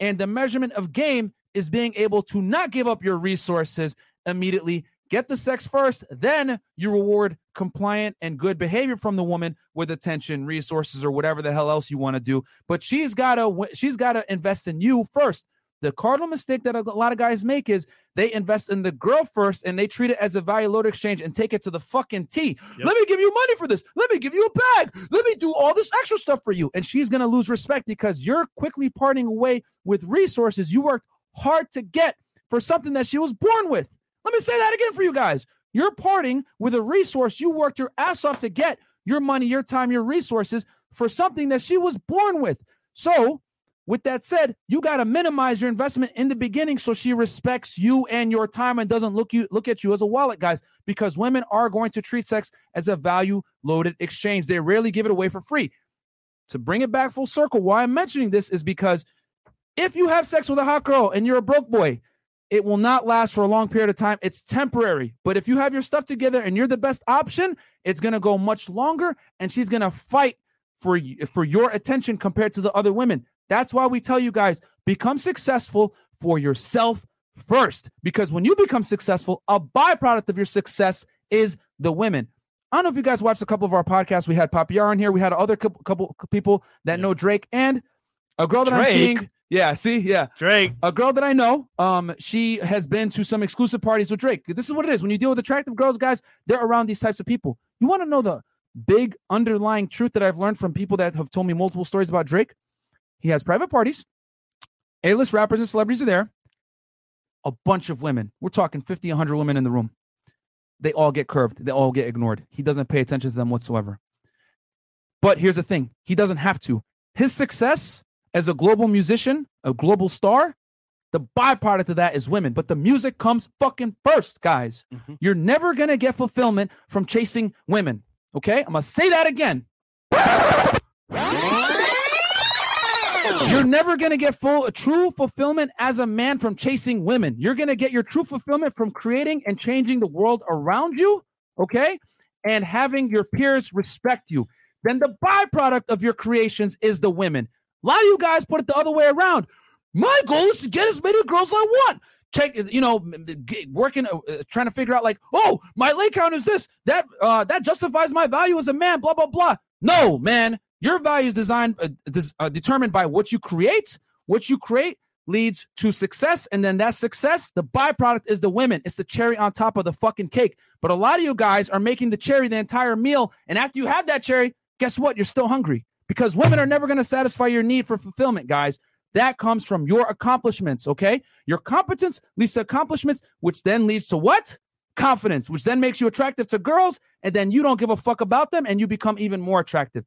and the measurement of game is being able to not give up your resources immediately. Get the sex first, then you reward compliant and good behavior from the woman with attention, resources, or whatever the hell else you want to do. But she's gotta she's gotta invest in you first. The cardinal mistake that a lot of guys make is they invest in the girl first and they treat it as a value load exchange and take it to the fucking T. Yep. Let me give you money for this. Let me give you a bag. Let me do all this extra stuff for you. And she's going to lose respect because you're quickly parting away with resources you worked hard to get for something that she was born with. Let me say that again for you guys. You're parting with a resource you worked your ass off to get your money, your time, your resources for something that she was born with. So, with that said, you got to minimize your investment in the beginning so she respects you and your time and doesn't look you look at you as a wallet, guys, because women are going to treat sex as a value loaded exchange. They rarely give it away for free. To bring it back full circle, why I'm mentioning this is because if you have sex with a hot girl and you're a broke boy, it will not last for a long period of time. It's temporary. But if you have your stuff together and you're the best option, it's going to go much longer and she's going to fight for you, for your attention compared to the other women. That's why we tell you guys become successful for yourself first because when you become successful, a byproduct of your success is the women. I don't know if you guys watched a couple of our podcasts. We had Papiar on here. We had other couple, couple people that Yeah. know Drake and a girl that I'm seeing. Yeah, see, yeah Drake. a girl that I know, um, she has been to some exclusive parties with Drake. This is what it is. When you deal with attractive girls, guys, they're around these types of people. You want to know the big underlying truth that I've learned from people that have told me multiple stories about Drake? He has private parties. A-list rappers and celebrities are there. A bunch of women. We're talking 50, 100 women in the room. They all get curved. They all get ignored. He doesn't pay attention to them whatsoever. But here's the thing. He doesn't have to. His success as a global musician, a global star, the byproduct of that is women. But the music comes fucking first, guys. Mhm. You're never going to get fulfillment from chasing women. Okay? I'm going to say that again. You're never going to get full true fulfillment as a man from chasing women. You're going to get your true fulfillment from creating and changing the world around you, okay? And having your peers respect you. Then the byproduct of your creations is the women. A lot of you guys put it the other way around. My goal is to get as many girls as I want. Check, you know, working, uh, uh, trying to figure out like, oh, my lay count is this. That uh, that justifies my value as a man. Blah blah blah. No, man, your value is designed, uh, dis- uh, determined by what you create. What you create leads to success, and then that success, the byproduct is the women. It's the cherry on top of the fucking cake. But a lot of you guys are making the cherry the entire meal, and after you have that cherry, guess what? You're still hungry because women are never going to satisfy your need for fulfillment, guys. That comes from your accomplishments, okay? Your competence leads to accomplishments, which then leads to what? Confidence, which then makes you attractive to girls, and then you don't give a fuck about them and you become even more attractive.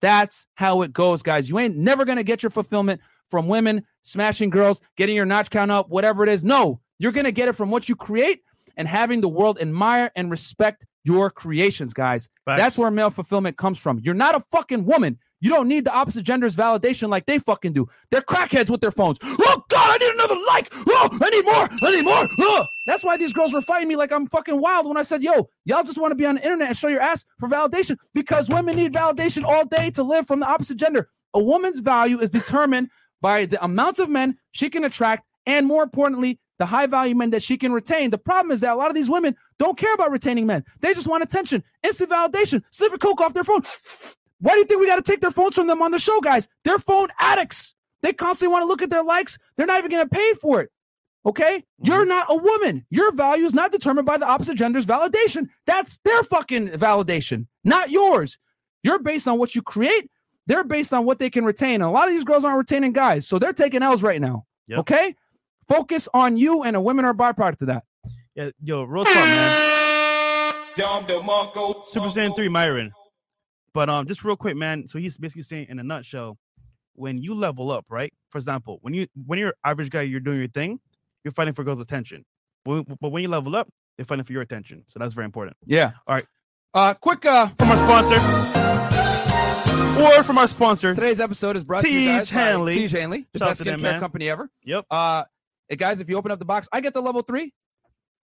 That's how it goes, guys. You ain't never going to get your fulfillment from women, smashing girls, getting your notch count up, whatever it is. No, you're going to get it from what you create and having the world admire and respect your creations, guys. Facts. That's where male fulfillment comes from. You're not a fucking woman. You don't need the opposite gender's validation like they fucking do. They're crackheads with their phones. Oh God, I need another like. Oh, I need more. I need more. Oh. That's why these girls were fighting me like I'm fucking wild when I said, "Yo, y'all just want to be on the internet and show your ass for validation because women need validation all day to live from the opposite gender. A woman's value is determined by the amount of men she can attract, and more importantly, the high value men that she can retain. The problem is that a lot of these women don't care about retaining men. They just want attention, instant validation, sniff a coke off their phone. Why do you think we got to take their phones from them on the show, guys? They're phone addicts. They constantly want to look at their likes. They're not even going to pay for it. Okay? You're not a woman. Your value is not determined by the opposite gender's validation. That's their fucking validation, not yours. You're based on what you create. They're based on what they can retain. And a lot of these girls aren't retaining guys, so they're taking L's right now. Yep. Okay? Focus on you, and a women are a byproduct of that. Yeah, yo, real talk, man. Super Saiyan 3 Myron. But um, just real quick, man. So he's basically saying in a nutshell, when you level up, right? For example, when you when you're average guy, you're doing your thing, you're fighting for girls' attention. But when you level up, they're fighting for your attention. So that's very important. Yeah. All right. Uh, quick. Uh, From our sponsor, or from our sponsor. today's episode is brought to you T. guys by Hanley. Tiege Hanley, the Shout best to them, skincare company ever. Yep. Uh, hey guys, if you open up the box, I get the level three.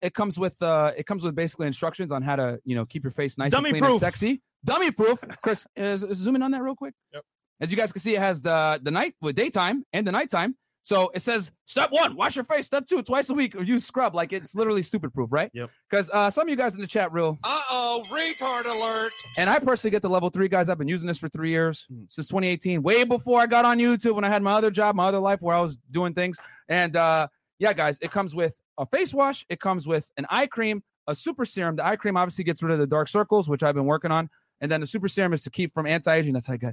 It comes with uh, it comes with basically instructions on how to you know keep your face nice Dummy and clean and sexy. Dummy proof. Chris, is, is zoom in on that real quick. Yep. As you guys can see, it has the the night with daytime and the nighttime. So it says step one, wash your face. Step two, twice a week, or use scrub. Like it's literally stupid proof, right? Yep. Because uh, some of you guys in the chat real, Uh oh, retard alert. and I personally get the level three guys. I've been using this for three years Mm. since 2018, way before I got on YouTube when I had my other job, my other life where I was doing things. And uh, yeah, guys, it comes with a face wash. It comes with an eye cream, a super serum. The eye cream obviously gets rid of the dark circles, which I've been working on, and then the super serum is to keep from anti-aging. That's how I got uh,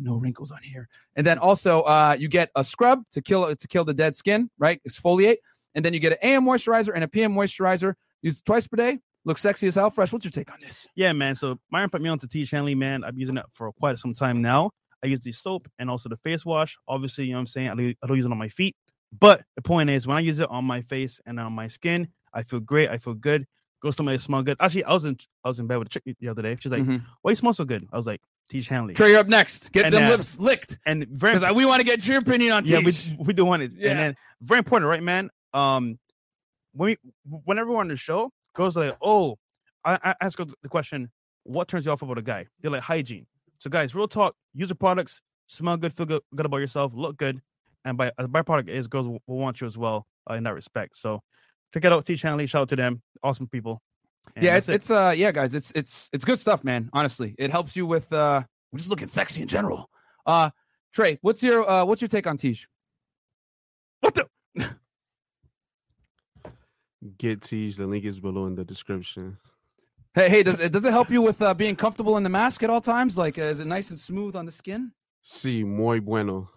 no wrinkles on here. And then also uh, you get a scrub to kill to kill the dead skin, right? Exfoliate, and then you get an AM moisturizer and a PM moisturizer. Use it twice per day. Look sexy as hell. Fresh. What's your take on this? Yeah, man. So Myron put me on to Tiege Hanley, man. I've been using it for quite some time now. I use the soap and also the face wash. Obviously, you know what I'm saying? I don't, I don't use it on my feet. But the point is, when I use it on my face and on my skin, I feel great. I feel good. Goes to my smell good. Actually, I was in I was in bed with a chick the other day. She's like, Mhm. "Why you smell so good?" I was like, "Tiege Hanley." Trey, you're up next. Get And, them uh, lips licked And very because we want to get your opinion on yeah, we Teach. we do want it. Yeah. And then very important, right, man? Um, when we whenever we're on the show, girls are like, "Oh," I, I ask her the question, "What turns you off about a guy?" They're like hygiene. So, guys, real talk: use the products, smell good, feel good, good about yourself, look good, and by a byproduct is girls will, will want you as well uh, in that respect. So, check it out, Tiege Hanley. Shout out to them, awesome people. And yeah, it's it. it's uh yeah, guys, it's it's it's good stuff, man. Honestly, it helps you with uh just looking sexy in general. Uh, Trey, what's your uh what's your take on Teach? what the Get Teach. The link is below in the description. Hey, hey, does it does it help you with uh, being comfortable in the mask at all times? Like, uh, is it nice and smooth on the skin? Sí, muy bueno.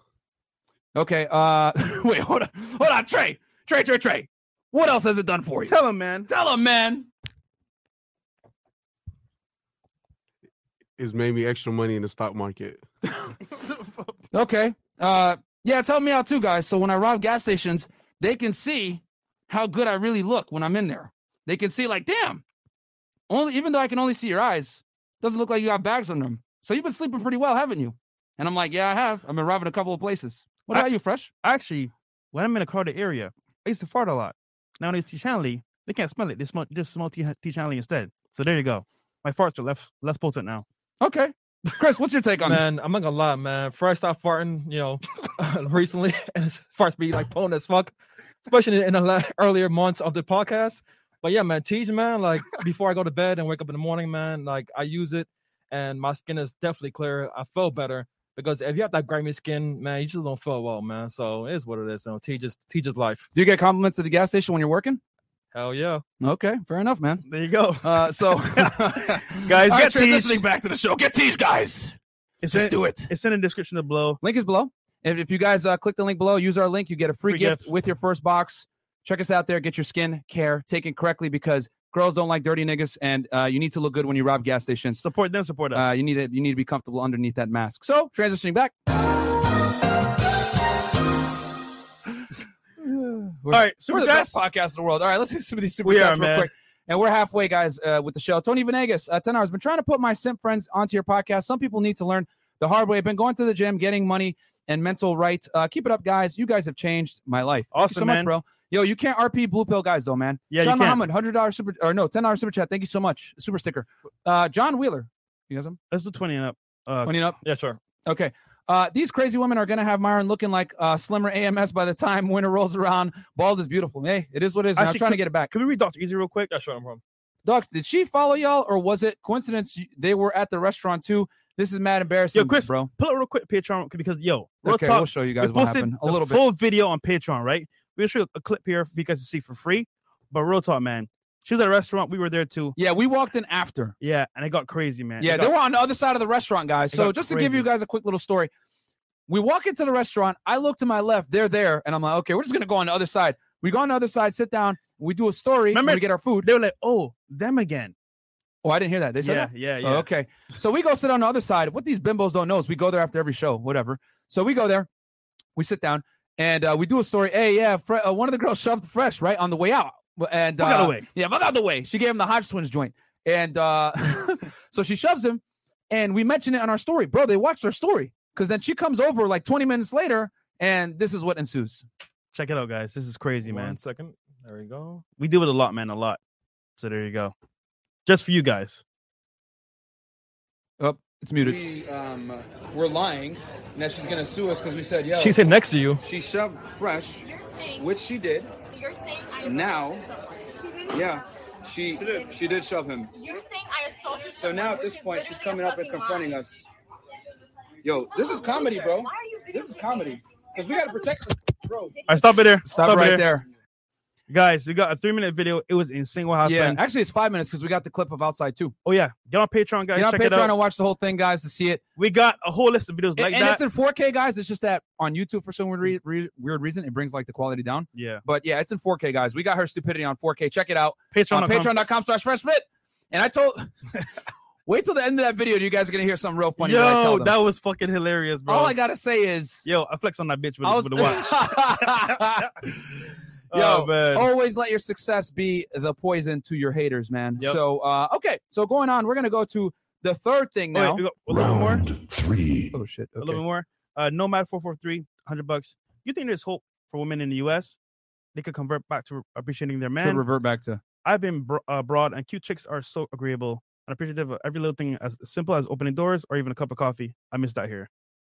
Okay. Uh, wait, hold on, hold on, Trey, Trey, Trey, Trey. What else has it done for you? tell him, man. Tell him, man. It's made me extra money in the stock market. Okay. Uh, yeah, tell me out too, guys. So when I rob gas stations, they can see how good I really look when I'm in there. They can see, like, damn. Only even though I can only see your eyes, doesn't look like you got bags on them. So you've been sleeping pretty well, haven't you? And I'm like, yeah, I have. I've been robbing a couple of places. What I- about you, Fresh? Actually, when I'm in a crowded area, I used to fart a lot. Now it's Tiege Hanley, they can't smell it. They smell just smell T T Chanley instead. So there you go. My farts are less less potent now. Okay. Chris, what's your take on this? Man, I'm not gonna lie, man. First I stopped farting, you know, recently, and it's farts be like potent as fuck, especially in the earlier months of the podcast. But yeah, man, teach, man. Like before I go to bed and wake up in the morning, man, like I use it, and my skin is definitely clear. I feel better because if you have that grimy skin, man, you just don't feel well, man. So it is what it is. So teaches teaches life. Do you get compliments at the gas station when you're working? Hell yeah. Okay, fair enough, man. There you go. Uh, so, Guys, get transitioning back to the show. Get Teach, guys. It's Just in, do it. it's in the description below. Link is below. And if you guys uh, click the link below, use our link, you get a free, Free gift, gift. with your first box. Check us out there. Get your skin care taken correctly because girls don't like dirty niggas, and uh, you need to look good when you rob gas stations. Support them, support us. Uh, you need to you need to be comfortable underneath that mask. So transitioning back. All All right, super we're the best podcast in the world. All right, let's see some of these super We chats are, real man. quick. And we're halfway, guys, uh, with the show. Tony Venegas, uh, 10 hours. Been trying to put my simp friends onto your podcast. Some people need to learn the hard way. I've been going to the gym, getting money and mental right. Uh, keep it up, guys. You guys have changed my life. Thank you Awesome, so much, man. bro. Yo, you can't RP Blue Pill guys, though, man. Yeah, Sean you can't. Muhammad, $100 super, or no, $10 super chat. Thank you so much. Super sticker. Uh, John Wheeler. You guys have him? Let's do 20 and up. Uh, 20 and up. Yeah, sure. Okay. Uh, these crazy women are going to have Myron looking like uh, slimmer AMS by the time winter rolls around. Bald is beautiful. Hey, it is what it is. Now, I'm Actually, trying to get it back. Can we read Dr. Easy real quick? Yeah, sure. No problem. Doc, did she follow y'all or was it coincidence they were at the restaurant too? This is mad embarrassing, Yo, Chris, bro. Pull up real quick Patreon because yo, real Okay, talk, we'll show you guys what happened a the little bit. full video on Patreon, right? We'll show you a clip here for you guys to see for free. But real talk, man. She was at a restaurant. We were there too. Yeah, we walked in after. Yeah, and it got crazy, man. Yeah, got- they were on the other side of the restaurant, guys. So just to give you guys a quick little story, we walk into the restaurant. I look to my left, they're there, and I'm like, okay, we're just gonna go on the other side. We go on the other side, sit down, we do a story, and Remember- we get our food. They were like, "Oh, them again." Oh, I didn't hear that. They said Yeah, that? yeah, yeah. Oh, okay. So we go sit on the other side. What these bimbos don't know is we go there after every show, whatever. So we go there, we sit down, and uh, we do a story. Hey, yeah, Fre- uh, one of the girls shoved Fresh right on the way out, and Fuck out of uh, the way. Yeah, fuck out the way. She gave him the Hodge twins joint, and uh, so she shoves him, and we mention it on our story, bro. They watched our story because then she comes over like 20 minutes later, and this is what ensues. Check it out, guys. This is crazy, One man. second. There we go. We deal with a lot, man, a lot. So there you go. Just for you guys. Oh, It's muted. We um, we're lying. Now she's gonna sue us because we said, yo, She said next to you. she shoved fresh, which she did. You're saying I Now, She yeah, she she did shove him. You're saying I assaulted. So now at this point, she's coming up and confronting us. us. Yo, this is comedy, bro. This is comedy. Because we gotta protect her, bro. All right, stop it there. Stop it right there. Guys. We got a three minute video. It was insane. What happened? Yeah, actually, it's five minutes because we got the clip of outside too. Oh yeah, get on Patreon, guys. Get on Check it Patreon and watch the whole thing, guys, to see it. We got a whole list of videos like and that. And it's in 4K, guys. It's just that on YouTube for some weird, re- weird reason, it brings like the quality down. yeah, But yeah, it's in 4K, guys. We got her stupidity on 4K. Check it out Patreon. on patreon.com slash fresh fit. And I told, wait till the end of that video, and you guys are gonna hear something real funny. that I tell Yo, that was fucking hilarious, bro. All I gotta say is, Yo, I flex on that bitch with, I was, with the watch. Yo, oh man. always let your success be the poison to your haters, man. Yep. So, uh, okay, so going on, we're gonna go to the third thing Oh, wait, now. a little bit more. Three. oh shit! A little bit more. Uh, Nomad four four three, hundred bucks. You think there's hope for women in the U.S. They could convert back to appreciating their Could man. revert back to I've been bro- uh, abroad, and cute chicks are so agreeable and appreciative of every little thing, as simple as opening doors or even a cup of coffee. I missed that here.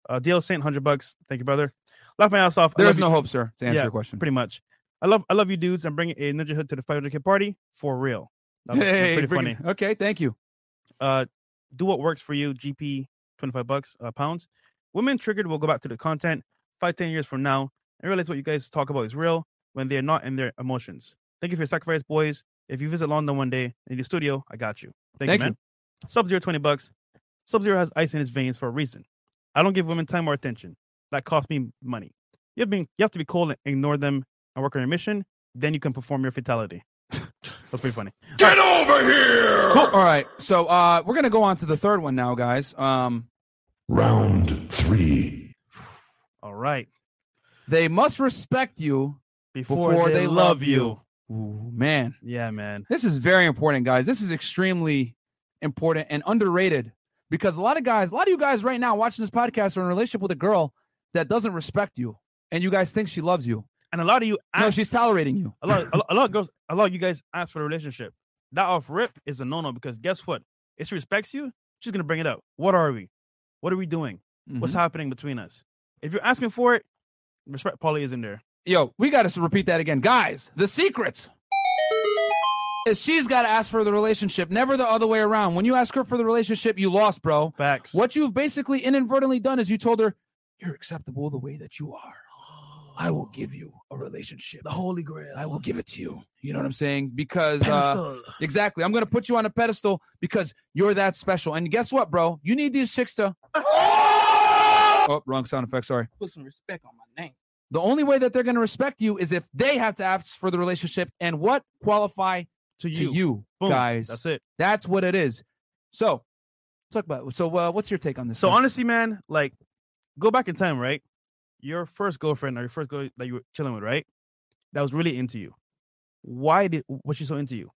Uh, DL Saint, hundred bucks. Thank you, brother. Laugh my ass off. There's There love is you- no hope, sir, to answer Yeah, your question. Pretty much. I love, I love you, dudes, I'm bringing a Ninja Hood to the 500k party for real. Hey, pretty funny. it- Okay, thank you. uh do what works for you gp 25 bucks uh, pounds. Women triggered will go back to the content five ten years from now and realize what you guys talk about is real when they're not in their emotions. Thank you for your sacrifice boys. If you visit london one day in the studio i got you. Thank, Thank you. man. Sub zero 20 bucks. Sub zero has ice in his veins for a reason. I don't give women time or attention. That costs me money. You have been you have to be cold and ignore them and work on your mission then you can perform your fatality that's pretty funny Get over here! Cool. All right, so uh, we're gonna go on to the third one now, guys. Um, Round three. all right they must respect you before, before, they, love you. Ooh, man, Yeah, man. this is very important, guys. This is extremely important and underrated because a lot of guys, a lot of you guys right now watching this podcast are in a relationship with a girl that doesn't respect you, and you guys think she loves you. And a lot of you No, she's tolerating you. a lot, a lot, a lot of girls, a lot of you guys ask for a relationship. That off rip is a no no because guess what? If she respects you, she's gonna bring it up. What are we? What are we doing? What's Mhm. happening between us? If you're asking for it, respect probably isn't there. Yo, we got to repeat that again, guys. The secret is she's got to ask for the relationship, never the other way around. When you ask her for the relationship, you lost, bro. Facts. What you've basically inadvertently done is you told her, You're acceptable the way that you are. I will give you a relationship. The Holy Grail. I will give it to you. You know what I'm saying? Because uh, exactly, I'm gonna put you on a pedestal because you're that special. And guess what, bro? You need these chicks to. Oh, wrong sound effect. Sorry. Put some respect on my name. The only way that they're gonna respect you is if they have to ask for the relationship and what qualify to to you, you, Boom. guys. That's it. That's what it is. So, talk about. So, uh, what's your take on this? So man? honestly, man, like, go back in time, right? Your first girlfriend or your first girl that you were chilling with, right? That was really into you. Why did was she so into you?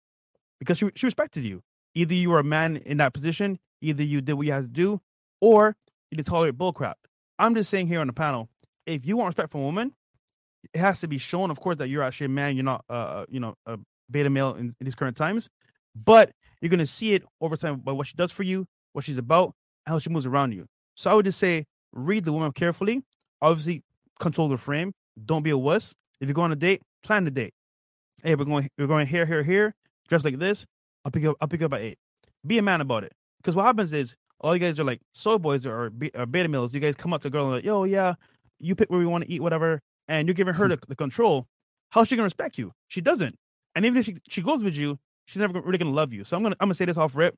Because she she respected you. Either you were a man in that position, either you did what you had to do, or you didn't tolerate bullcrap. I'm just saying here on the panel, if you want respect from a woman, it has to be shown, of course, that you're actually a man. You're not, uh, you know, a beta male in, in these current times. But you're gonna see it over time by what she does for you, what she's about, how she moves around you. So I would just say, read the woman carefully. Obviously, control the frame. Don't be a wuss. If you go on a date, plan the date. Hey, we're going, we're going here, here, here. Dress like this. I'll pick up. I'll pick up at eight. Be a man about it. Because what happens is, all you guys are like soy boys or, or beta males. You guys come up to a girl and like, yo, yeah, you pick where we want to eat, whatever, and you're giving her hmm. the, the control. How's she gonna respect you? She doesn't. And even if she, she goes with you, she's never really gonna love you. So I'm gonna I'm gonna say this off rip.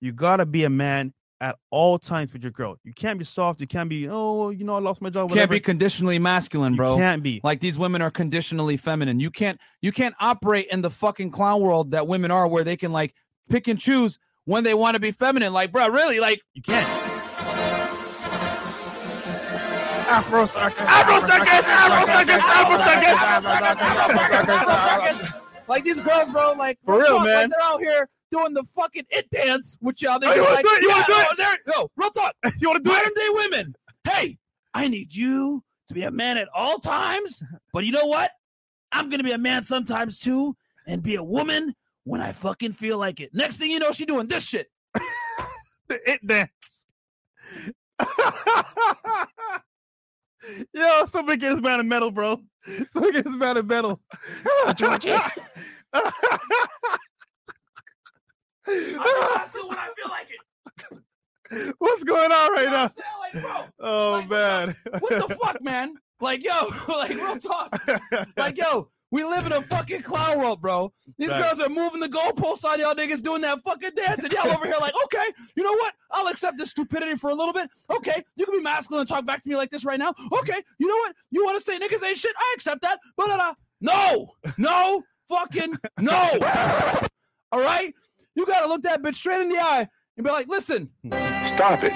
You gotta be a man at all times with your girl. You can't be soft. You can't be oh you know I lost my job. can't be conditionally masculine, You bro. can't be. Like these women are conditionally feminine. You can't you can't operate in the fucking clown world that women are, where they can like pick and choose when they want to be feminine. Like, bro, really? Like, You can't. Afro circus, Afro circus, Afro circus, Afro circus, Afro circus, Afro circus. Like these girls, bro. Like For real, talk, like, man. they're out here doing the fucking it dance with y'all. They Oh, you wanna like, do it? You yeah, do oh, it? no, real talk. You want to do modern it? day women. Hey, I need you to be a man at all times, but you know what? I'm gonna be a man sometimes too, and be a woman when I fucking feel like it. Next thing you know, she doing this shit. The it dance. Yo, somebody get this man a medal, bro. Somebody get this man a medal. Georgie. I when I feel like it. What's going on right now? Like, bro, Oh like, man. what the fuck, man? Like, yo, like real talk. Like, yo, we live in a fucking clown world, bro. These Right. girls are moving the goalposts on y'all niggas doing that fucking dance, and y'all over here like, okay, you know what? I'll accept this stupidity for a little bit. Okay, you can be masculine and talk back to me like this right now. Okay, you know what? You want to say niggas ain't shit? I accept that. But no, no, fucking no. All right, you gotta look that bitch straight in the eye and be like, listen, Stop it.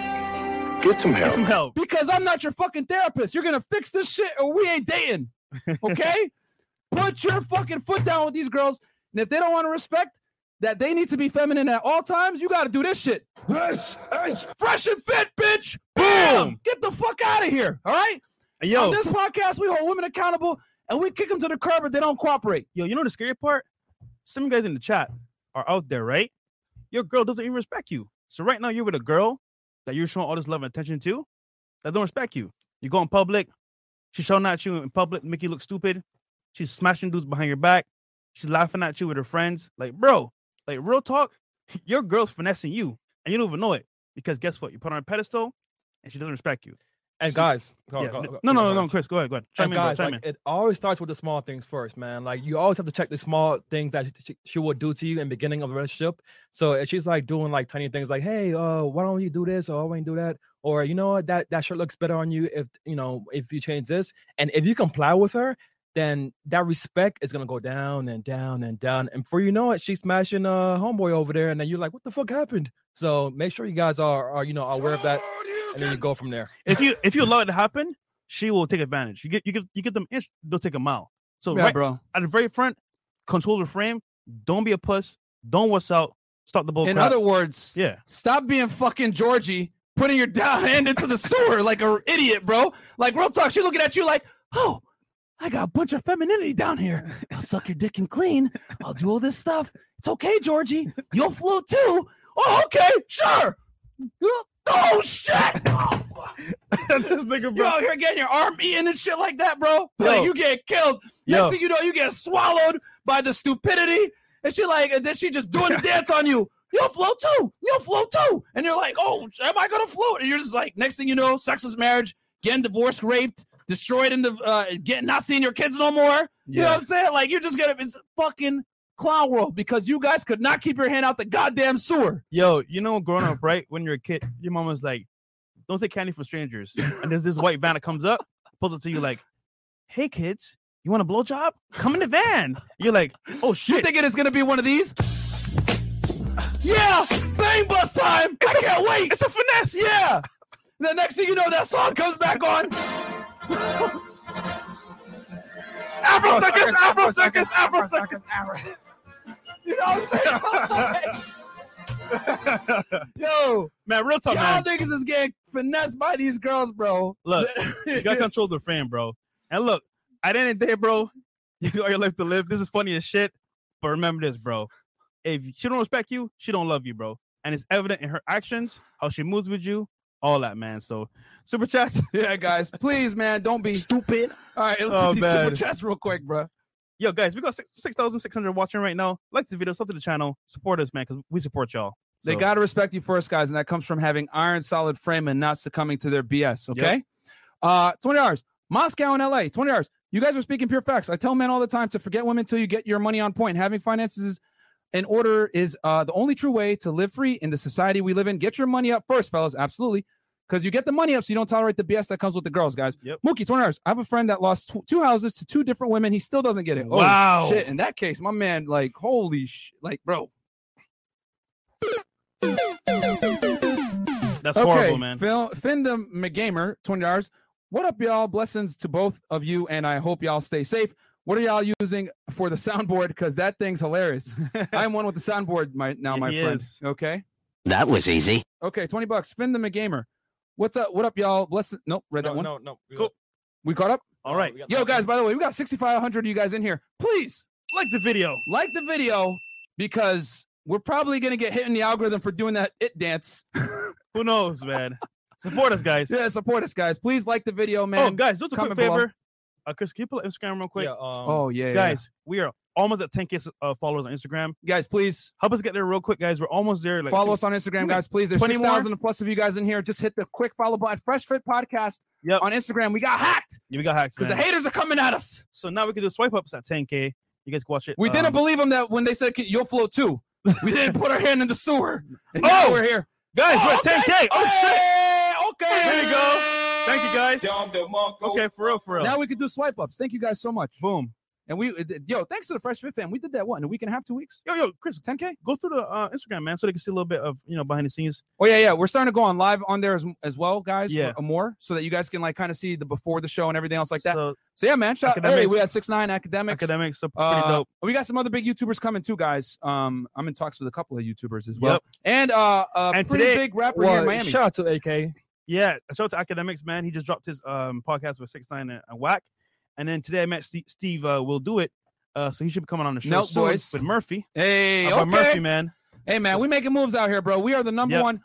Get some help. Get help. some help. because I'm not your fucking therapist. You're gonna fix this shit or we ain't dating. Okay? Put your fucking foot down with these girls. And if they don't want to respect that they need to be feminine at all times, you gotta do this shit. This is Fresh and fit, bitch. Bam! Boom. Get the fuck out of here. All right? Yo, On this podcast, we hold women accountable and we kick them to the curb if they don't cooperate. yo, you know the scary part? Some guys in the chat are out there, right? Your girl doesn't even respect you. So right now you're with a girl that you're showing all this love and attention to that don't respect you. You go in public, she's shouting at you in public, make you look stupid. She's smashing dudes behind your back. She's laughing at you with her friends. Like, bro, like real talk, your girl's finessing you and you don't even know it. Because guess what? You put her on a pedestal and she doesn't respect you. And guys, go- Yeah, go- no, go- no, go no, no. Chris, go ahead, go ahead. Chime And in, bro, guys, chime like, in. it always starts with the small things first, man. Like you always have to check the small things that she, she would do to you in the beginning of a relationship. So if she's like doing like tiny things like, "Hey, uh, why don't you do this or why don't you do that?" Or you know what, that that shirt looks better on you if you know if you change this. And if you comply with her, then that respect is gonna go down and down and down. And before you know it, she's smashing uh homeboy over there, and then you're like, "What the fuck happened?" So make sure you guys are are you know aware of that, and then you go from there. if you if you allow it to happen, she will take advantage. You get you get you get them inch, they'll take a mile. So Yeah, right bro. at the very front, control the frame. Don't be a puss. Don't wuss out. Stop the bull. In crap. other words, yeah, Stop being fucking Georgie, putting your down hand into the sewer like an idiot, bro. Like real talk, she looking at you like, oh, I got a bunch of femininity down here. I'll suck your dick and clean. I'll do all this stuff. It's okay, Georgie. You'll float too. Oh, okay, sure. Oh shit! Oh, this nigga, You bro. out here getting your arm eaten and shit like that, bro. Like you get killed. Next thing you know, you get swallowed by the stupidity, and she like, and then she just doing the dance on you. You'll float too. You'll float too. And you're like, oh, am I gonna float? And you're just like, next thing you know, sexless marriage, getting divorced, raped, destroyed in the, uh, getting not seeing your kids no more. You know what I'm saying? Like you're just gonna it's fucking clown world because you guys could not keep your hand out the goddamn sewer. Yo, you know, growing up, right? When you're a kid, your mom was like, "Don't take candy from strangers." And there's this white van that comes up, pulls it to you like, "Hey, kids, you want a blowjob? Come in the van." You're like, "Oh shit. You shit!" thinking it's gonna be one of these? Yeah, bang bus time! I can't wait. It's a finesse. Yeah. The next thing you know, that song comes back on. Afro circus, Afro circus, Afro circus. You know what I'm saying? Yo, Man, real talk, y'all man. niggas is getting finessed by these girls, bro. Look, you gotta control the frame, bro. And look, at the end of the day, bro, you got your life to live. This is funny as shit. But remember this, bro. If she don't respect you, she don't love you, bro. And it's evident in her actions, how she moves with you, all that, man. So super chats. Yeah, guys, please, man, don't be stupid. All right, let's Oh, do these super chats real quick, bro. Yo, guys, we got six six thousand six hundred watching right now. Like the video, sub to the channel, support us, man, because we support y'all. They got to respect you first, guys, and that comes from having iron solid frame and not succumbing to their BS. Okay, uh, twenty hours, Moscow and LA, twenty hours. You guys are speaking pure facts. I tell men all the time to forget women until you get your money on point. Having finances in order is uh, the only true way to live free in the society we live in. Get your money up first, fellas. Absolutely. Because you get the money up so you don't tolerate the BS that comes with the girls, guys. Yep. Mookie, 20 hours. I have a friend that lost tw- two houses to two different women. He still doesn't get it. Oh, Wow. shit. In that case, my man, like, holy shit. Like, bro. that's horrible, man. Phil, Finn the McGamer, twenty dollars. What up, y'all? Blessings to both of you, and I hope y'all stay safe. What are y'all using for the soundboard? Because that thing's hilarious. I'm one with the soundboard my, now, my he friend. is. Okay, That was easy. okay, twenty bucks. Finn the McGamer. What's up? What up, y'all? Bless. Nope, read that No, one. no, no. we Cool. got- We caught up. All right, Yo, guys. By the way, we got 6,500 of you guys in here. Please like the video. like the video because we're probably gonna get hit in the algorithm for doing that it dance. Who knows, man? Support us, guys. Yeah, support us, guys. Please like the video, man. oh, guys, just a quick comment below. favor. Uh, Chris, can you pull up Instagram real quick? Yeah, um, Oh yeah, yeah. guys, we are almost at 10k uh, followers on Instagram. guys, please Help us get there real quick, guys. We're almost there. Like, follow us on Instagram, guys. Please, there's 20 six more? thousand plus of you guys in here. Just hit the quick follow button. Fresh Fit Podcast Yep. on Instagram. We got hacked Yeah, we got hacked because the haters are coming at us. So now we can do swipe ups at 10k. You guys can watch it. We Um, didn't believe them that when they said you'll float too. We didn't put our hand in the sewer. And now Oh! we're here. guys. we're okay. at 10k. Oh shit! Okay. There you go. Thank you, guys. Okay, for real, for real. Now we can do swipe ups. Thank you guys so much. Boom. And we, yo, thanks to the Fresh Fit fam. We did that what in a week and a half, two weeks, Yo, yo, Chris, 10k. go through the uh, Instagram, man, so they can see a little bit of you know behind the scenes. Oh yeah, yeah. We're starting to go on live on there as, as well, guys. Yeah. uh, more so that you guys can like kind of see the before the show and everything else like that. So, So yeah, man. Shout, hey, we had six nine Akademiks. Akademiks are pretty Uh, dope. we got some other big YouTubers coming too, guys. Um, I'm in talks with a couple of YouTubers as well, Yep. and uh, a And pretty today- big rapper here in Miami. shout out to AK. Yeah, shout out to Akademiks, man. He just dropped his um podcast with six nine and, and Wack. And then today I met Steve. Steve uh, will do it. Uh, so he should be coming on the show Nope, soon boys. with Murphy. Hey, okay. Murphy, man. Hey, man, we making moves out here, bro. We are the number Yep. one.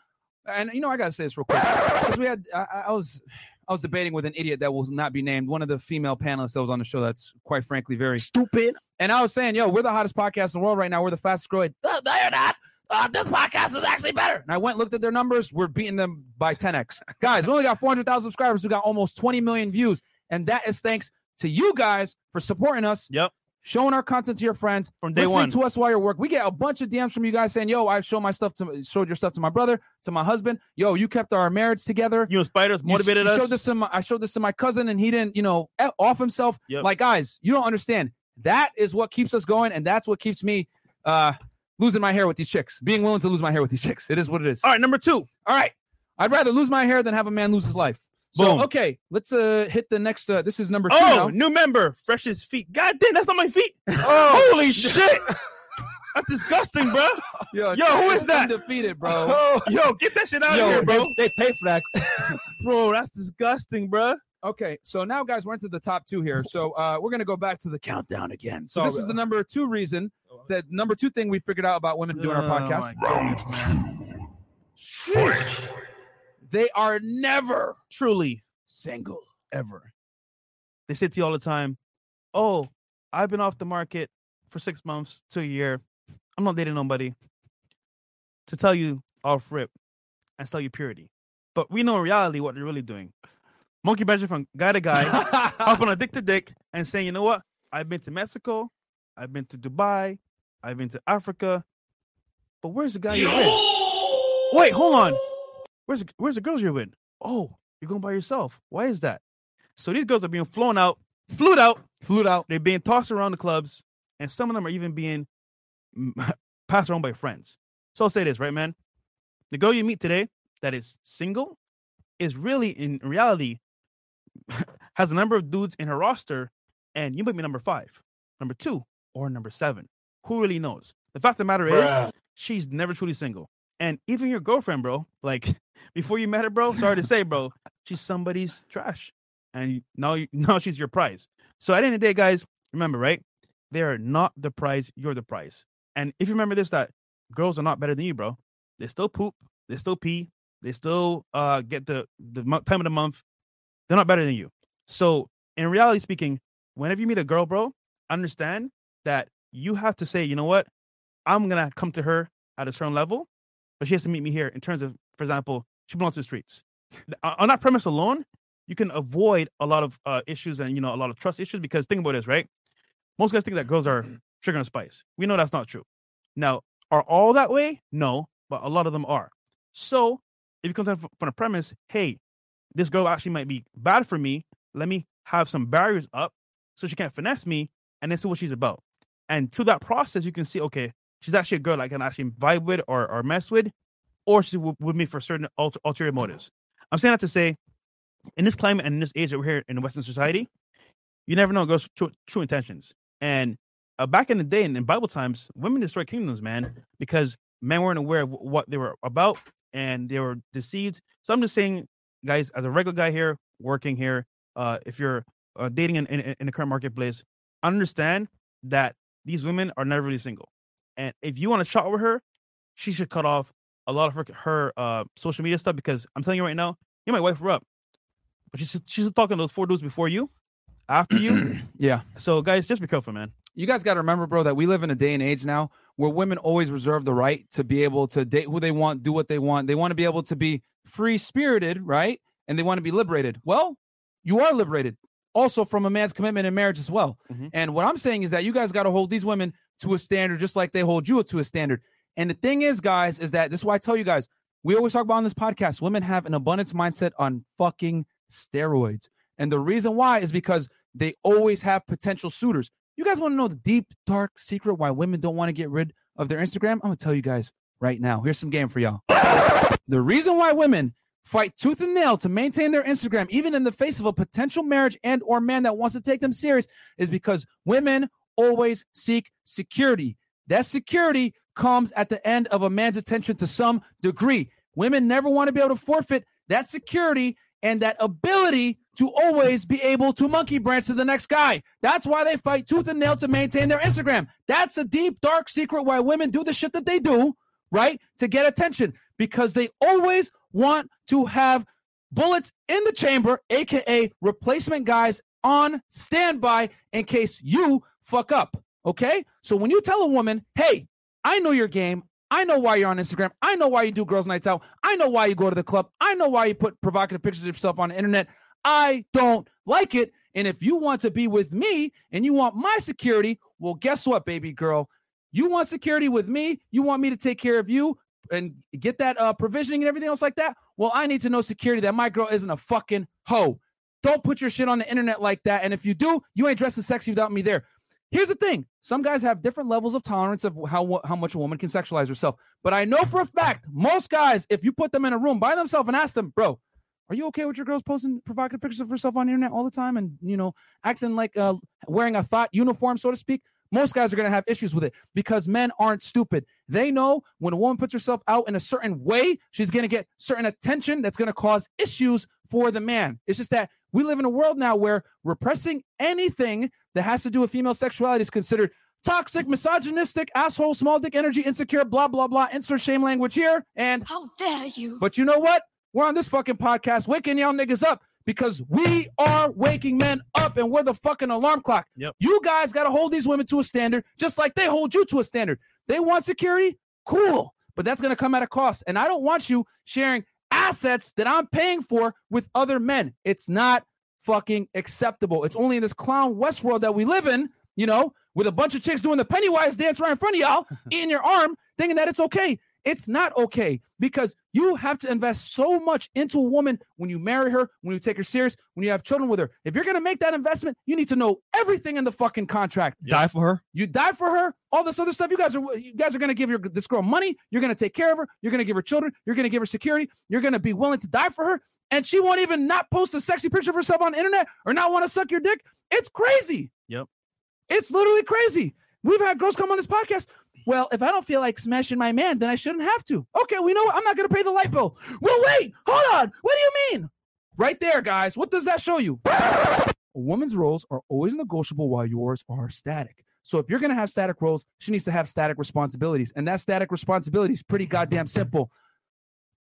And you know, I gotta say this real quick because we had. I, I was. I was debating with an idiot that will not be named, one of the female panelists that was on the show. That's quite frankly very Stupid. And I was saying, yo, we're the hottest podcast in the world right now. We're the fastest growing. No, no, you're not. Uh, this podcast is actually better. And I went looked at their numbers. We're beating them by 10x. guys, we only got 400,000 subscribers. We got almost 20 million views. And that is thanks to you guys for supporting us, Yep. showing our content to your friends, From day listening one. to us while you're work. We get a bunch of DMs from you guys saying, yo, I showed my stuff to showed your stuff to my brother, to my husband. Yo, you kept our marriage together. You Spiders You- motivated you us. Showed this to my, I showed this to my cousin, and he didn't, you know, off himself. Yep. Like, guys, you don't understand. That is what keeps us going, and that's what keeps me uh losing my hair with these chicks. Being willing to lose my hair with these chicks. It is what it is. All right, number two. All right. I'd rather lose my hair than have a man lose his life. So Boom. okay, let's uh hit the next. Uh, this is number two. Oh, now. new member, freshest feet. God damn, that's not my feet. Oh, holy shit. That's disgusting, bro. Yo, Yo, who is that? Undefeated, bro. Yo, get that shit out Yo, of here, bro. They, they pay for that. Bro, that's disgusting, bro. Okay, so now guys, we're into the top two here. So uh, we're gonna go back to the countdown again. So Oh, this is the number two reason, the number two thing we figured out about women doing our Oh, podcast. My goodness, man. They are never Truly, single. ever. They say to you all the time, "Oh, I've been off the market for six months to a year. I'm not dating nobody." To tell you off rip and tell you purity, but we know in reality what they're really doing. Monkey badger from guy to guy, up on a dick to dick, and saying, "You know what? I've been to Mexico, I've been to Dubai, I've been to Africa, but where's the guy you're with? Wait, hold on. Where's the, where's the girls you're with? Oh, you're going by yourself. Why is that? So these girls are being flown out, flued out, Flued out. they're being tossed around the clubs, and some of them are even being passed around by friends. So I'll say this, right, man? The girl you meet today that is single is really, in reality, has a number of dudes in her roster, and you might be number five, number two, or number seven. Who really knows? The fact of the matter is, she's never truly single. And even your girlfriend, bro, like before you met her, bro, sorry to say, bro, she's somebody's trash. And now, now she's your prize. So at the end of the day, guys, remember, right? They are not the prize, you're the prize. And if you remember this, that girls are not better than you, bro. They still poop, they still pee, they still uh get the the time of the month. They're not better than you. So in reality speaking, whenever you meet a girl, bro, understand that you have to say, you know what, I'm gonna come to her at a certain level, but she has to meet me here in terms of, for example, she belongs to the streets. On on that premise alone, you can avoid a lot of uh, issues and you know a lot of trust issues because think about this, right? Most guys think that girls are sugar and spice. We know that's not true. Now, are all that way? No, but a lot of them are. So if you come from from the premise, hey, this girl actually might be bad for me. Let me have some barriers up so she can't finesse me, and then see what she's about. And through that process, you can see, okay, she's actually a girl I can actually vibe with or, or mess with, or she's with, me for certain ulter, ulterior motives. I'm saying that to say, in this climate and in this age that we're here in Western society, you never know girls' true, true intentions. And uh, back in the day, in, in Bible times, women destroyed kingdoms, man, because men weren't aware of what they were about and they were deceived. So I'm just saying, guys, as a regular guy here, working here, uh, if you're uh, dating in, in, in the current marketplace, understand that these women are never really single. And if you want to chat with her, she should cut off a lot of her, her uh, social media stuff because I'm telling you right now, you might wife her up, but she's she's talking to those four dudes before you, after you. Yeah. So guys, just be careful, man. You guys got to remember, bro, that we live in a day and age now where women always reserve the right to be able to date who they want, do what they want. They want to be able to be free spirited, right? And they want to be liberated. Well, you are liberated also from a man's commitment in marriage as well. Mhm. And what I'm saying is that you guys got to hold these women to a standard just like they hold you to a standard. And the thing is, guys, is that this is why I tell you guys, we always talk about on this podcast, women have an abundance mindset on fucking steroids. And the reason why is because they always have potential suitors. You guys want to know the deep, dark secret why women don't want to get rid of their Instagram? I'm going to tell you guys right now. Here's some game for y'all. The reason why women fight tooth and nail to maintain their Instagram, even in the face of a potential marriage and or man that wants to take them serious, is because women always seek security. That security comes at the end of a man's attention to some degree. Women never want to be able to forfeit that security and that ability to always be able to monkey branch to the next guy. That's why they fight tooth and nail to maintain their Instagram. That's a deep, dark secret why women do the shit that they do, right? To get attention because they always want to have bullets in the chamber, aka replacement guys on standby in case you fuck up. Okay. So when you tell a woman, hey, I know your game. I know why you're on Instagram. I know why you do girls' nights out. I know why you go to the club. I know why you put provocative pictures of yourself on the internet. I don't like it. And if you want to be with me and you want my security, well, guess what, baby girl? You want security with me. You want me to take care of you and get that uh, provisioning and everything else like that. Well, I need to know security that my girl isn't a fucking hoe. Don't put your shit on the internet like that. And if you do, you ain't dressing sexy without me there. Here's the thing: some guys have different levels of tolerance of how how much a woman can sexualize herself. But I know for a fact, most guys, if you put them in a room by themselves and ask them, "Bro, are you okay with your girls posting provocative pictures of herself on the internet all the time and you know acting like uh, wearing a thought uniform, so to speak?" Most guys are going to have issues with it because men aren't stupid. They know when a woman puts herself out in a certain way, she's going to get certain attention that's going to cause issues for the man. It's just that we live in a world now where repressing anything that has to do with female sexuality is considered toxic, misogynistic, asshole, small dick energy, insecure, blah, blah, blah. Insert shame language here. And How dare you? but you know what? We're on this fucking podcast waking y'all niggas up because we are waking men up and we're the fucking alarm clock. Yep. You guys got to hold these women to a standard just like they hold you to a standard. They want security? Cool. But that's going to come at a cost. And I don't want you sharing assets that I'm paying for with other men. It's not fucking acceptable. It's only in this clown Westworld that we live in, you know, with a bunch of chicks doing the Pennywise dance right in front of y'all, eating your arm, thinking that it's okay. It's not okay because you have to invest so much into a woman when you marry her, when you take her serious, when you have children with her. If you're going to make that investment, you need to know everything in the fucking contract. Die for her. You die for her, all this other stuff. You guys are you guys are gonna give your this girl money. You're gonna take care of her. You're gonna give her children. You're gonna give her security. You're gonna be willing to die for her, and she won't even not post a sexy picture of herself on the internet or not want to suck your dick. It's crazy. Yep. It's literally crazy. We've had girls come on this podcast. Well, if I don't feel like smashing my man, then I shouldn't have to. Okay, we know? I'm not gonna pay the light bill. Well, wait, hold on. What do you mean? Right there, guys. What does that show you? A woman's roles are always negotiable while yours are static. So if you're going to have static roles, she needs to have static responsibilities. And that static responsibility is pretty goddamn simple.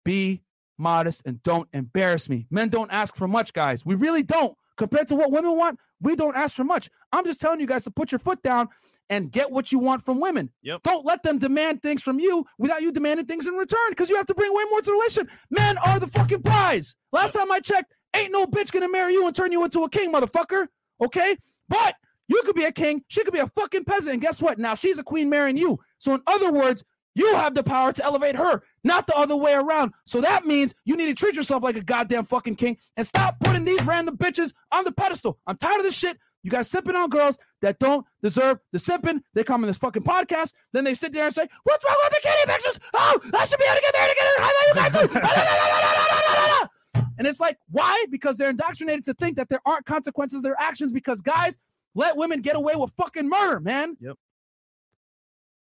Be modest and don't embarrass me. Men don't ask for much, guys. We really don't. Compared to what women want, we don't ask for much. I'm just telling you guys to put your foot down and get what you want from women. Yep. Don't let them demand things from you without you demanding things in return because you have to bring way more to the relationship. Men are the fucking prize. Last time I checked, ain't no bitch gonna marry you and turn you into a king, motherfucker. Okay? But you could be a king, she could be a fucking peasant. And guess what? Now she's a queen marrying you. So, in other words, you have the power to elevate her, not the other way around. So that means you need to treat yourself like a goddamn fucking king and stop putting these random bitches on the pedestal. I'm tired of this shit. You guys sipping on girls that don't deserve the sipping. They come in this fucking podcast, then they sit there and say, "What's wrong with bikini pictures? Oh, I should be able to get married again. How about you guys too?" And it's like, why? Because they're indoctrinated to think that there aren't consequences to their actions. Because guys let women get away with fucking murder, man. Yep.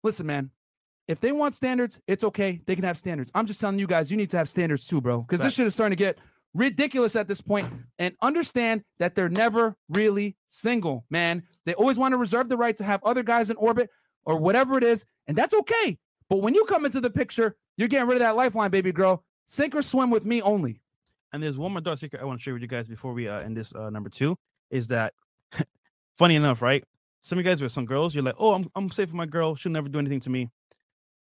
Listen, man. If they want standards, it's okay. They can have standards. I'm just telling you guys, you need to have standards too, bro. Because this shit is starting to get ridiculous at this. And understand that they're never really single, man. They always want to reserve the right to have other guys in orbit or whatever it is, and that's okay. But when you come into the picture, you're getting rid of that lifeline, baby girl. Sink or swim with me only. And there's one more dark secret I want to share with you guys before we uh, end this uh, number two. Is that funny enough, right? Some of you guys with some girls, you're like, oh, I'm I'm safe with my girl. She'll never do anything to me.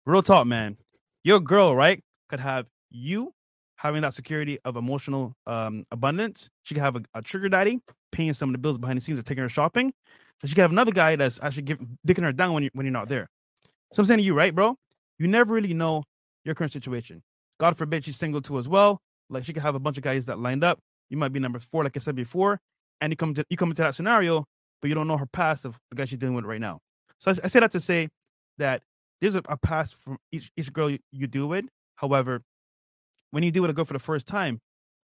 Real talk, man. Your girl, right, could have you having that security of emotional um, abundance. She could have a, a trigger daddy paying some of the bills behind the scenes or taking her shopping. So she could have another guy that's actually give, dicking her down when you when you're not there. So I'm saying to you, right, bro? You never really know your current situation. God forbid she's single too as well. Like she could have a bunch of guys that lined up. You might be number four, like I said before, and you come to you come into that scenario, but you don't know her past of the guy she's dealing with right now. So I, I say that to say that there's a, a past from each each girl you, you deal with. However, when you deal with uh, a girl for the first time,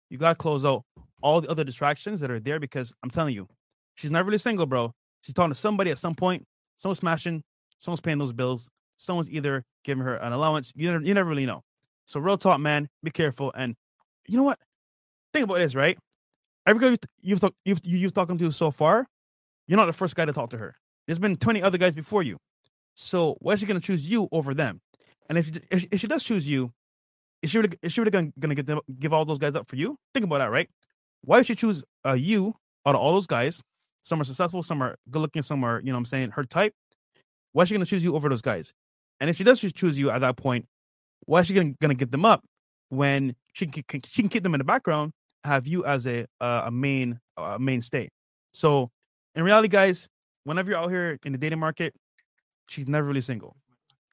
you gotta close out all the other distractions that are there because I'm telling you, she's not really single, bro. She's talking to somebody at some point. Someone's smashing. Someone's paying those bills. Someone's either giving her an allowance. You never, you never really know. So real talk, man. Be careful. And you know what? Think about this, right? Every girl you've talk, you've you- you've talked to so far, you're not the first guy to talk to her. There's been 20 other guys before you. So why is she gonna choose you over them? And if if she does choose you, is she really is she really gonna, gonna get them, give all those guys up for you? Think about that, right? Why would she choose uh, you out of all those guys? Some are successful, some are good looking, some are, you know what I'm saying, her type. Why is she gonna choose you over those guys? And if she does choose- you at that point, why is she gonna, gonna get them up when she can, can- she can keep them in the background, have you as a uh, a main uh, mainstay? So in reality, guys, whenever you're out here in the dating market, she's never really single.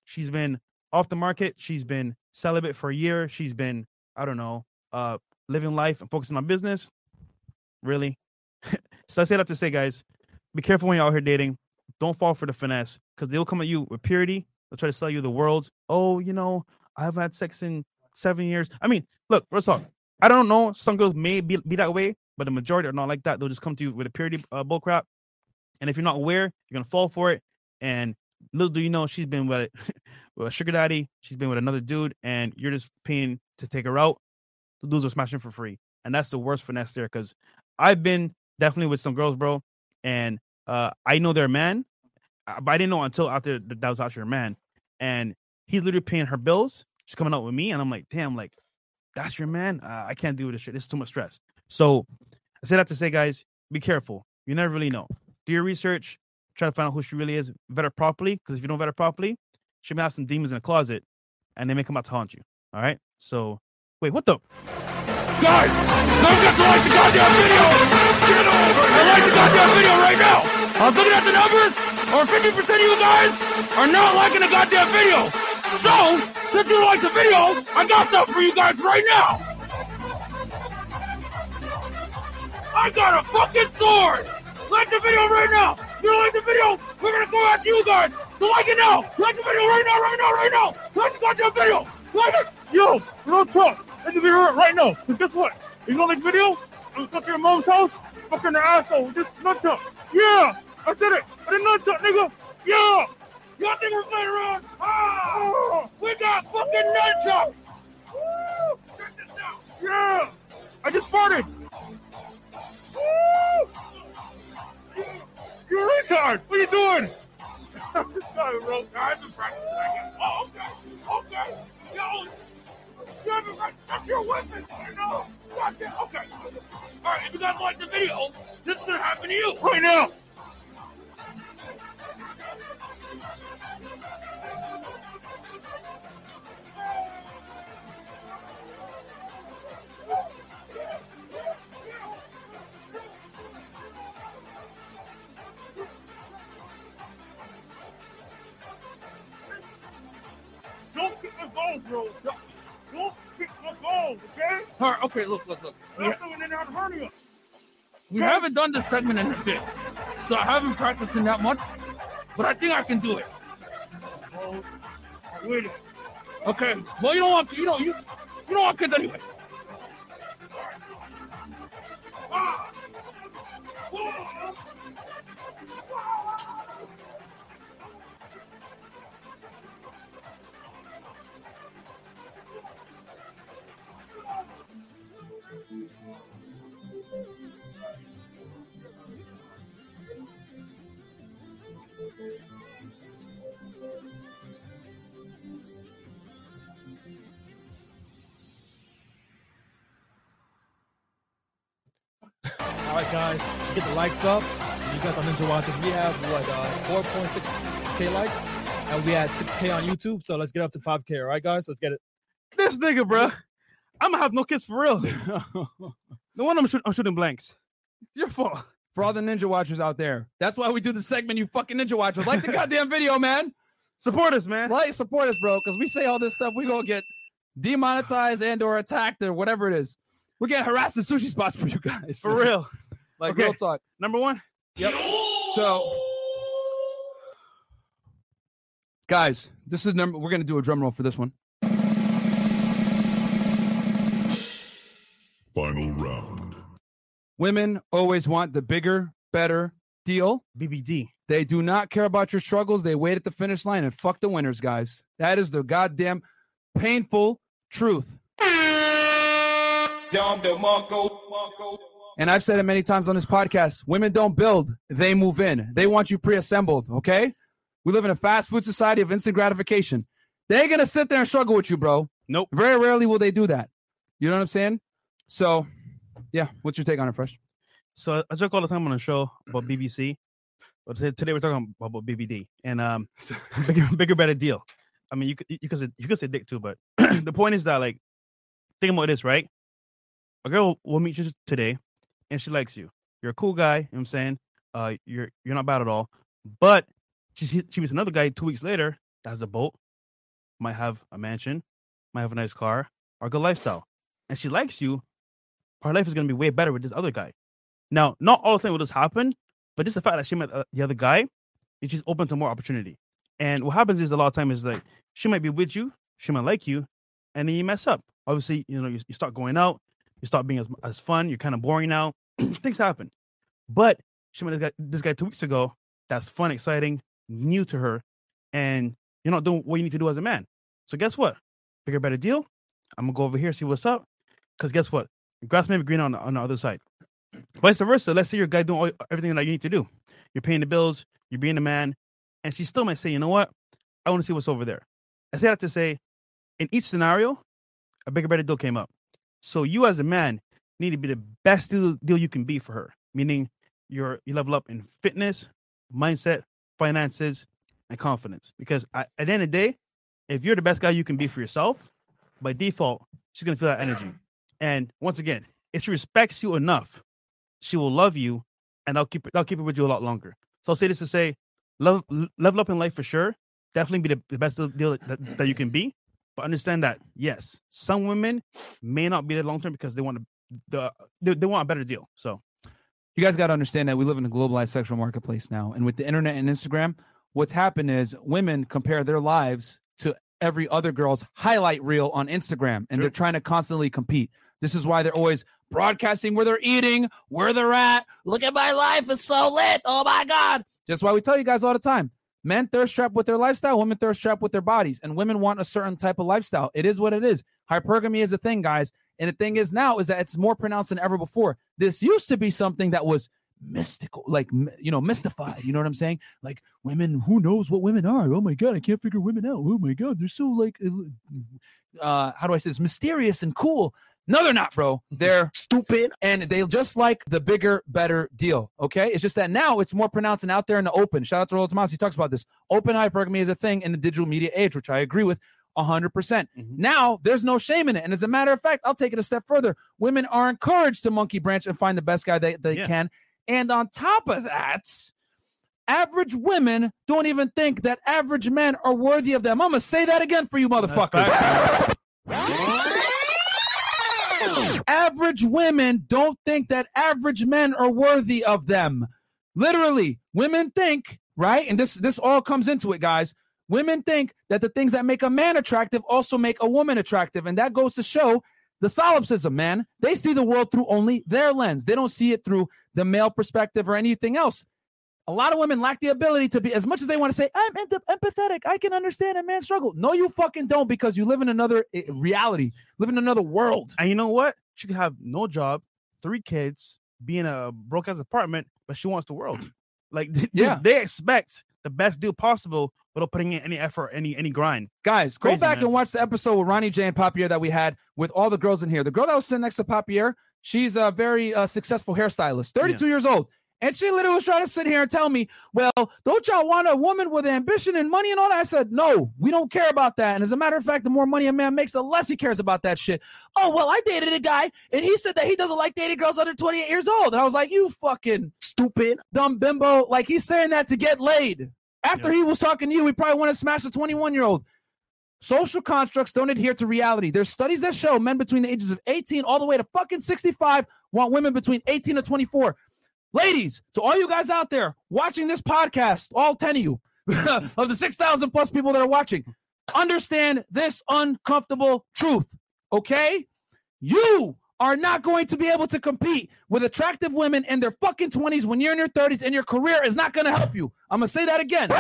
She's been off the market. She's been celibate for a year. She's been, I don't know, uh, living life and focusing on business. Really? so I say that to say, guys, be careful when you're out here dating. Don't fall for the finesse because they'll come at you with purity. They'll try to sell you the world. Oh, you know, I haven't had sex in seven years. I mean, look, let's talk. I don't know. Some girls may be, be that way, but the majority are not like that. They'll just come to you with a purity uh, bull crap. And if you're not aware, you're gonna fall for it. And little do you know, she's been with, with sugar daddy. She's been with another dude, and you're just paying to take her out. The dudes are smashing for free, and that's the worst finesse there. Because I've been definitely with some girls, bro, and uh, I know their man, uh, but I didn't know until after that was actually her man, and he's literally paying her bills. She's coming out with me, and I'm like, damn, like that's your man. Uh, I can't do this shit. It's too much stress. So I say that to say, guys, be careful. You never really know. Do your research. Try to find out who she really is. Vet her properly, because if you don't vet her properly, she may have some demons in the closet, and they may come out to haunt you. All right. So wait, what the? Guys, don't forget to like the goddamn video! Get over and like the goddamn video right now! I was looking at the numbers, or 50% of you guys are not liking the goddamn video! So, since you like the video, I got something for you guys right now! I got a fucking sword! Like the video right now! You like the video? We're gonna go after you guys! So like it now! Like the video right now, right now, right now! Like the goddamn video! Like it! Yo, real talk! Like the video right now! Cause guess what? You like the video, I'm fucking your mom's house, fucking the asshole, this nunchuck! Yeah! I said it! I did nunchuck, nigga! Yeah! Y'all think we're playing around? Ah! We got fucking nunchucks! Check this out! Yeah! I just farted! Woo! You're a retard! What are you doing? I'm just sorry, bro. I've been practicing, I guess. Oh, okay. Okay. Yo! You haven't practiced. That's your weapon! I know! Gotcha. Okay. Alright, if you guys like the video, this is gonna happen to you right now! Don't kick my balls, bro. Don't, don't kick my balls, okay? All right, okay, look, look, look. I'm doing it hernia. We haven't done this segment in a bit, so I haven't practiced in that much, but I think I can do it. Oh, wait. Okay. Well, you don't want you don't you you don't want kids anyway. Ah! Right, guys, get the likes up. You guys on Ninja Watchers, we have what uh, 4.6k likes, and we had 6k on YouTube. So let's get up to 5k. All right, guys, let's get it. This nigga, bro. I'm gonna have no kids for real. No one I'm, shoot, I'm shooting blanks. It's your fault. For all the ninja watchers out there, that's why we do the segment. You fucking ninja watchers, like the goddamn video, man. Support us, man. Like, support us, bro, because we say all this stuff, we gonna get demonetized and or attacked or whatever it is. We're getting harassed at sushi spots for you guys, For real. Like Okay. real talk. Number one. Yep. So, guys, this is number. We're gonna do a drum roll for this one. Final round. Women always want the bigger, better deal. BBD. They do not care about your struggles. They wait at the finish line and fuck the winners, guys. That is the goddamn painful truth. And I've said it many times on this podcast women don't build, they move in. They want you pre assembled, okay? We live in a fast food society of instant gratification. They ain't gonna sit there and struggle with you, bro. Nope. Very rarely will they do that. You know what I'm saying? So, yeah, what's your take on it, Fresh? So I joke all the time on the show about BBC. But today, we're talking about, about BBD and um bigger, bigger, better deal. I mean, you could you could say, you could say dick too, but the point is that like think about this, right? A girl will meet you today, and she likes you. You're a cool guy. You know what I'm saying, uh, you're you're not bad at all. But she she meets another guy two weeks later that has a boat, might have a mansion, might have a nice car, or a good lifestyle, and she likes you. Her life is gonna be way better with this other guy. Now, not all the things will just happen, but just the fact that she met uh, the other guy, and just open to more opportunity. And what happens is a lot of time is like she might be with you, she might like you, and then you mess up. Obviously, you know, you, you start going out, you start being as, as fun, you're kind of boring now. Things happen. But she met this guy, this guy two weeks ago. That's fun, exciting, new to her, and you're not doing what you need to do as a man. So guess what? Bigger, better deal. I'm gonna go over here see what's up. Cause guess what? Grass may be green on the, on the other side. Vice versa. Let's say you're guy doing all, everything that you need to do. You're paying the bills. You're being a man, and she still might say, "You know what? I want to see what's over there." I say that to say, in each scenario, a bigger, better deal came up. So you, as a man, need to be the best deal, deal you can be for her. Meaning, you're you level up in fitness, mindset, finances, and confidence. Because at, the end of the day, if you're the best guy you can be for yourself, by default, she's gonna feel that energy. And once again, if she respects you enough, she will love you, and I'll keep it. I'll keep it with you a lot longer. So I'll say this to say, love, level up in life for sure. Definitely be the, the best deal that, that you can be. But understand that yes, some women may not be there long term because they want to, the they, they want a better deal. So you guys got to understand that we live in a globalized sexual marketplace now. And with the internet and Instagram, what's happened is women compare their lives to every other girl's highlight reel on Instagram, and they're trying to constantly compete. This is why they're always broadcasting where they're eating, where they're at. Look at my life, it's so lit. Oh my God. That's why we tell you guys all the time. Men thirst trap with their lifestyle, women thirst trap with their bodies, and women want a certain type of lifestyle. It is what it is. Hypergamy is a thing, guys. And the thing is now is that it's more pronounced than ever before. This used to be something that was mystical, like you know, mystified. You know what I'm saying? Like women, who knows what women are? Oh my god, I can't figure women out. Oh my god, they're so like, uh, how do I say this? Mysterious and cool. No, they're not, bro. They're stupid, and they just like the bigger, better deal. Okay, it's just that now it's more pronounced and out there in the open. Shout out to Rollo Tomas. He talks about this. Open hypergamy is a thing in the digital media age, which I agree with. 100%. percent Now, there's no shame in it. And as a matter of fact, I'll take it a step further. Women are encouraged to monkey branch and find the best guy they, they Yeah. can. And on top of that, average women don't even think that average men are worthy of them. I'm going to say that again for you, motherfuckers. average women don't think that average men are worthy of them. Literally, women think, right? And this this all comes into it, guys. Women think that the things that make a man attractive also make a woman attractive, and that goes to show the solipsism, man. They see the world through only their lens. They don't see it through the male perspective or anything else. A lot of women lack the ability to be, as much as they want to say, I'm empath- empathetic, I can understand a man's struggle. No, you fucking don't because you live in another eh, reality, live in another world. And you know what? She could have no job, three kids, be in a broke ass apartment, but she wants the world. Like, dude, Yeah. they expect the best deal possible without putting in any effort, any any grind. Guys, go back man. and watch the episode with Ronny J and Papier that we had with all the girls in here. The girl that was sitting next to Papier, She's a very uh, successful hairstylist, 32 years old. And she literally was trying to sit here and tell me, well, don't y'all want a woman with ambition and money and all that? I said, no, we don't care about that. And as a matter of fact, the more money a man makes, the less he cares about that shit. Oh, well, I dated a guy and he said that he doesn't like dating girls under 28 years old. And I was like, you fucking stupid, dumb bimbo. Like he's saying that to get laid. After he was talking to you, we probably want to smash a 21 year old. Social constructs don't adhere to reality. There's studies that show men between the ages of 18 all the way to fucking 65 want women between 18 and 24. Ladies, to all you guys out there watching this podcast, all 10 of you, of the 6,000 plus people that are watching, understand this uncomfortable truth, okay? You are not going to be able to compete with attractive women in their fucking 20s when you're in your 30s and your career is not going to help you. I'm going to say that again.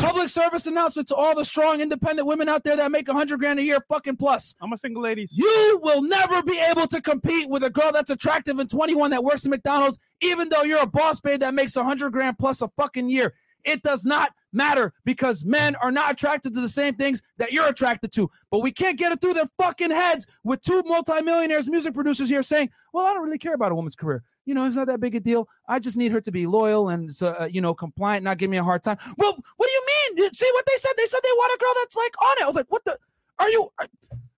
Public service announcement to all the strong independent women out there that make 100 grand a year fucking plus. I'm a single ladies. You will never be able to compete with a girl that's attractive and 21 that works at McDonald's, even though you're a boss babe that makes 100 grand plus a fucking year. It does not matter because men are not attracted to the same things that you're attracted to. But we can't get it through their fucking heads with two multimillionaires, music producers here saying, well, I don't really care about a woman's career. You know, it's not that big a deal. I just need her to be loyal and, uh, you know, compliant, not give me a hard time. Well, what do you mean? See what they said? They said they want a girl that's like on it. I was like, what the? Are you. Are,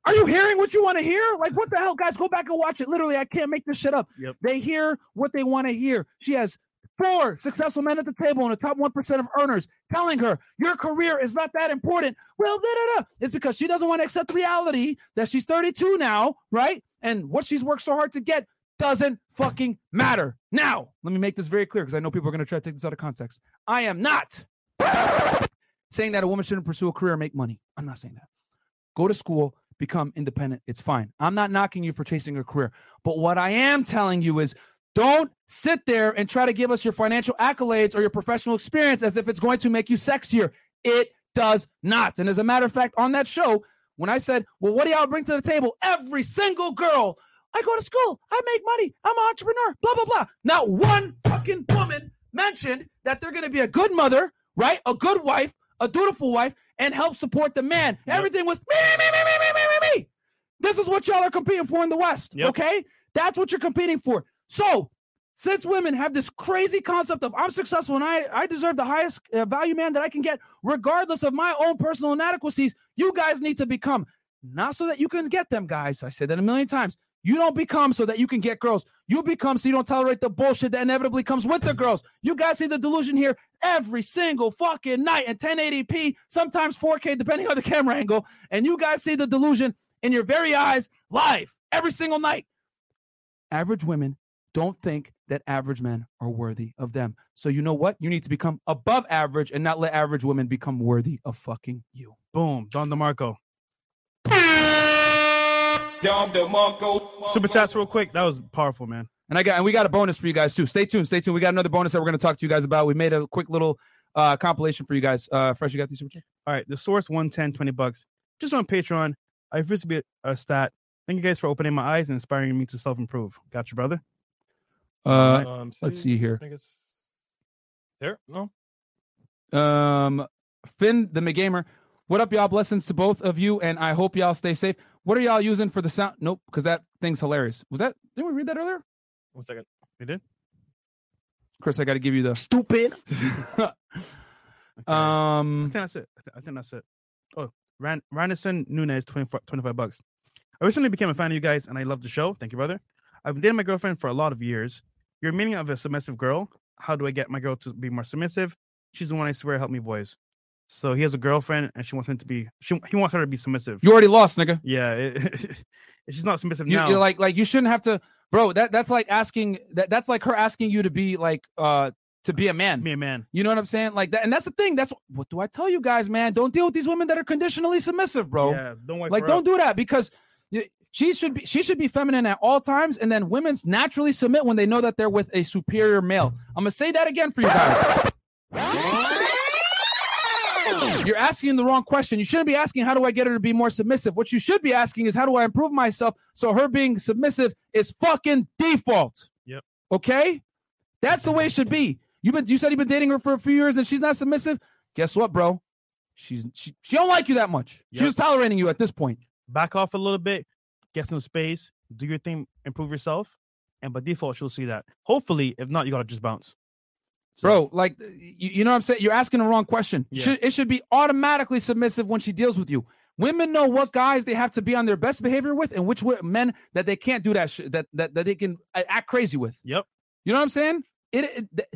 are you hearing what you want to hear? Like, what the hell, guys? Go back and watch it. Literally, I can't make this shit up. Yep. They hear what they want to hear. She has four successful men at the table and the top 1% of earners telling her your career is not that important. Well, da, da, da. it's because she doesn't want to accept reality that she's 32 now, right? And what she's worked so hard to get doesn't fucking matter. Now, let me make this very clear because I know people are going to try to take this out of context. I am not saying that a woman shouldn't pursue a career make money. I'm not saying that. Go to school, become independent. It's fine. I'm not knocking you for chasing a career. But what I am telling you is don't sit there and try to give us your financial accolades or your professional experience as if it's going to make you sexier. It does not. And as a matter of fact, on that show, when I said, Well, what do y'all bring to the table? Every single girl, I go to school, I make money, I'm an entrepreneur, blah, blah, blah. Not one fucking woman mentioned that they're going to be a good mother, right? A good wife, a dutiful wife, and help support the man. Everything was me, me, me, me, me, me, me, me. This is what y'all are competing for in the West, Yep. okay? That's what you're competing for. So, since women have this crazy concept of I'm successful and I, I deserve the highest uh, value man that I can get, regardless of my own personal inadequacies, you guys need to become not so that you can get them, guys. I said that a million times. You don't become so that you can get girls. You become so you don't tolerate the bullshit that inevitably comes with the girls. You guys see the delusion here every single fucking night in 1080p, sometimes 4K, depending on the camera angle. And you guys see the delusion in your very eyes live every single night. Average women don't think that average men are worthy of them. So you know what? You need to become above average and not let average women become worthy of fucking you. Boom. Don DeMarco. Super chats real quick. That was powerful, man. And I got and we got a bonus for you guys too. Stay tuned. Stay tuned. We got another bonus that we're going to talk to you guys about. We made a quick little uh compilation for you guys. Uh Fresh, you got these super chats? All right, the source 110, 20 bucks. Just on Patreon. I refuse to be a, a stat. Thank you guys for opening my eyes and inspiring me to self improve. Got you, brother. Uh Um, let's see here. I think it's there. No. Um, Finn, the McGamer. What up, y'all? Blessings to both of you, and I hope y'all stay safe. What are y'all using for the sound? Nope, because that thing's hilarious. Was that? Didn't we read that earlier? One second. We did? Chris, I got to give you the Stupid. um. I think that's it. I, thi- I think that's it. Oh, Ran- Randerson Nunez, 24, 25 bucks. I recently became a fan of you guys and I love the show. Thank you, brother. I've been dating my girlfriend for a lot of years. Your meaning of a submissive girl. How do I get my girl to be more submissive? She's the one I swear helped me boys. So he has a girlfriend and she wants him to be, she, he wants her to be submissive. You already lost, nigga. yeah. It, she's not submissive You, now. you're like, like you shouldn't have to, bro. That that's like asking that that's like her asking you to be like, uh, to be a man. me a man. You know what I'm saying? Like that, and that's the thing. That's what do I tell you guys, man? Don't deal with these women that are conditionally submissive, bro. Yeah, don't like don't up. do that because she should be she should be feminine at all times and then women's naturally submit when they know that they're with a superior male i'm gonna say that again for you guys you're asking the wrong question. You shouldn't be asking how do i get her to be more submissive? What you should be asking is how do i improve myself so her being submissive is fucking default? Yep. okay? That's the way it should be. You've been you said you've been dating her for a few years and she's not submissive? Guess what bro? She's she, she don't like you that much. Yep. she's tolerating you at this point. Back off a little bit. get some space, do your thing, improve yourself, and by default she'll see that. Hopefully, if not, you gotta just bounce. So- Bro, like you, you know what I'm saying? You're asking the wrong question. Yeah. Should, it should be automatically submissive when she deals with you. Women know what guys they have to be on their best behavior with, and which men that they can't do that shit that that that they can uh, act crazy with. Yep. You know what I'm saying? It, it th-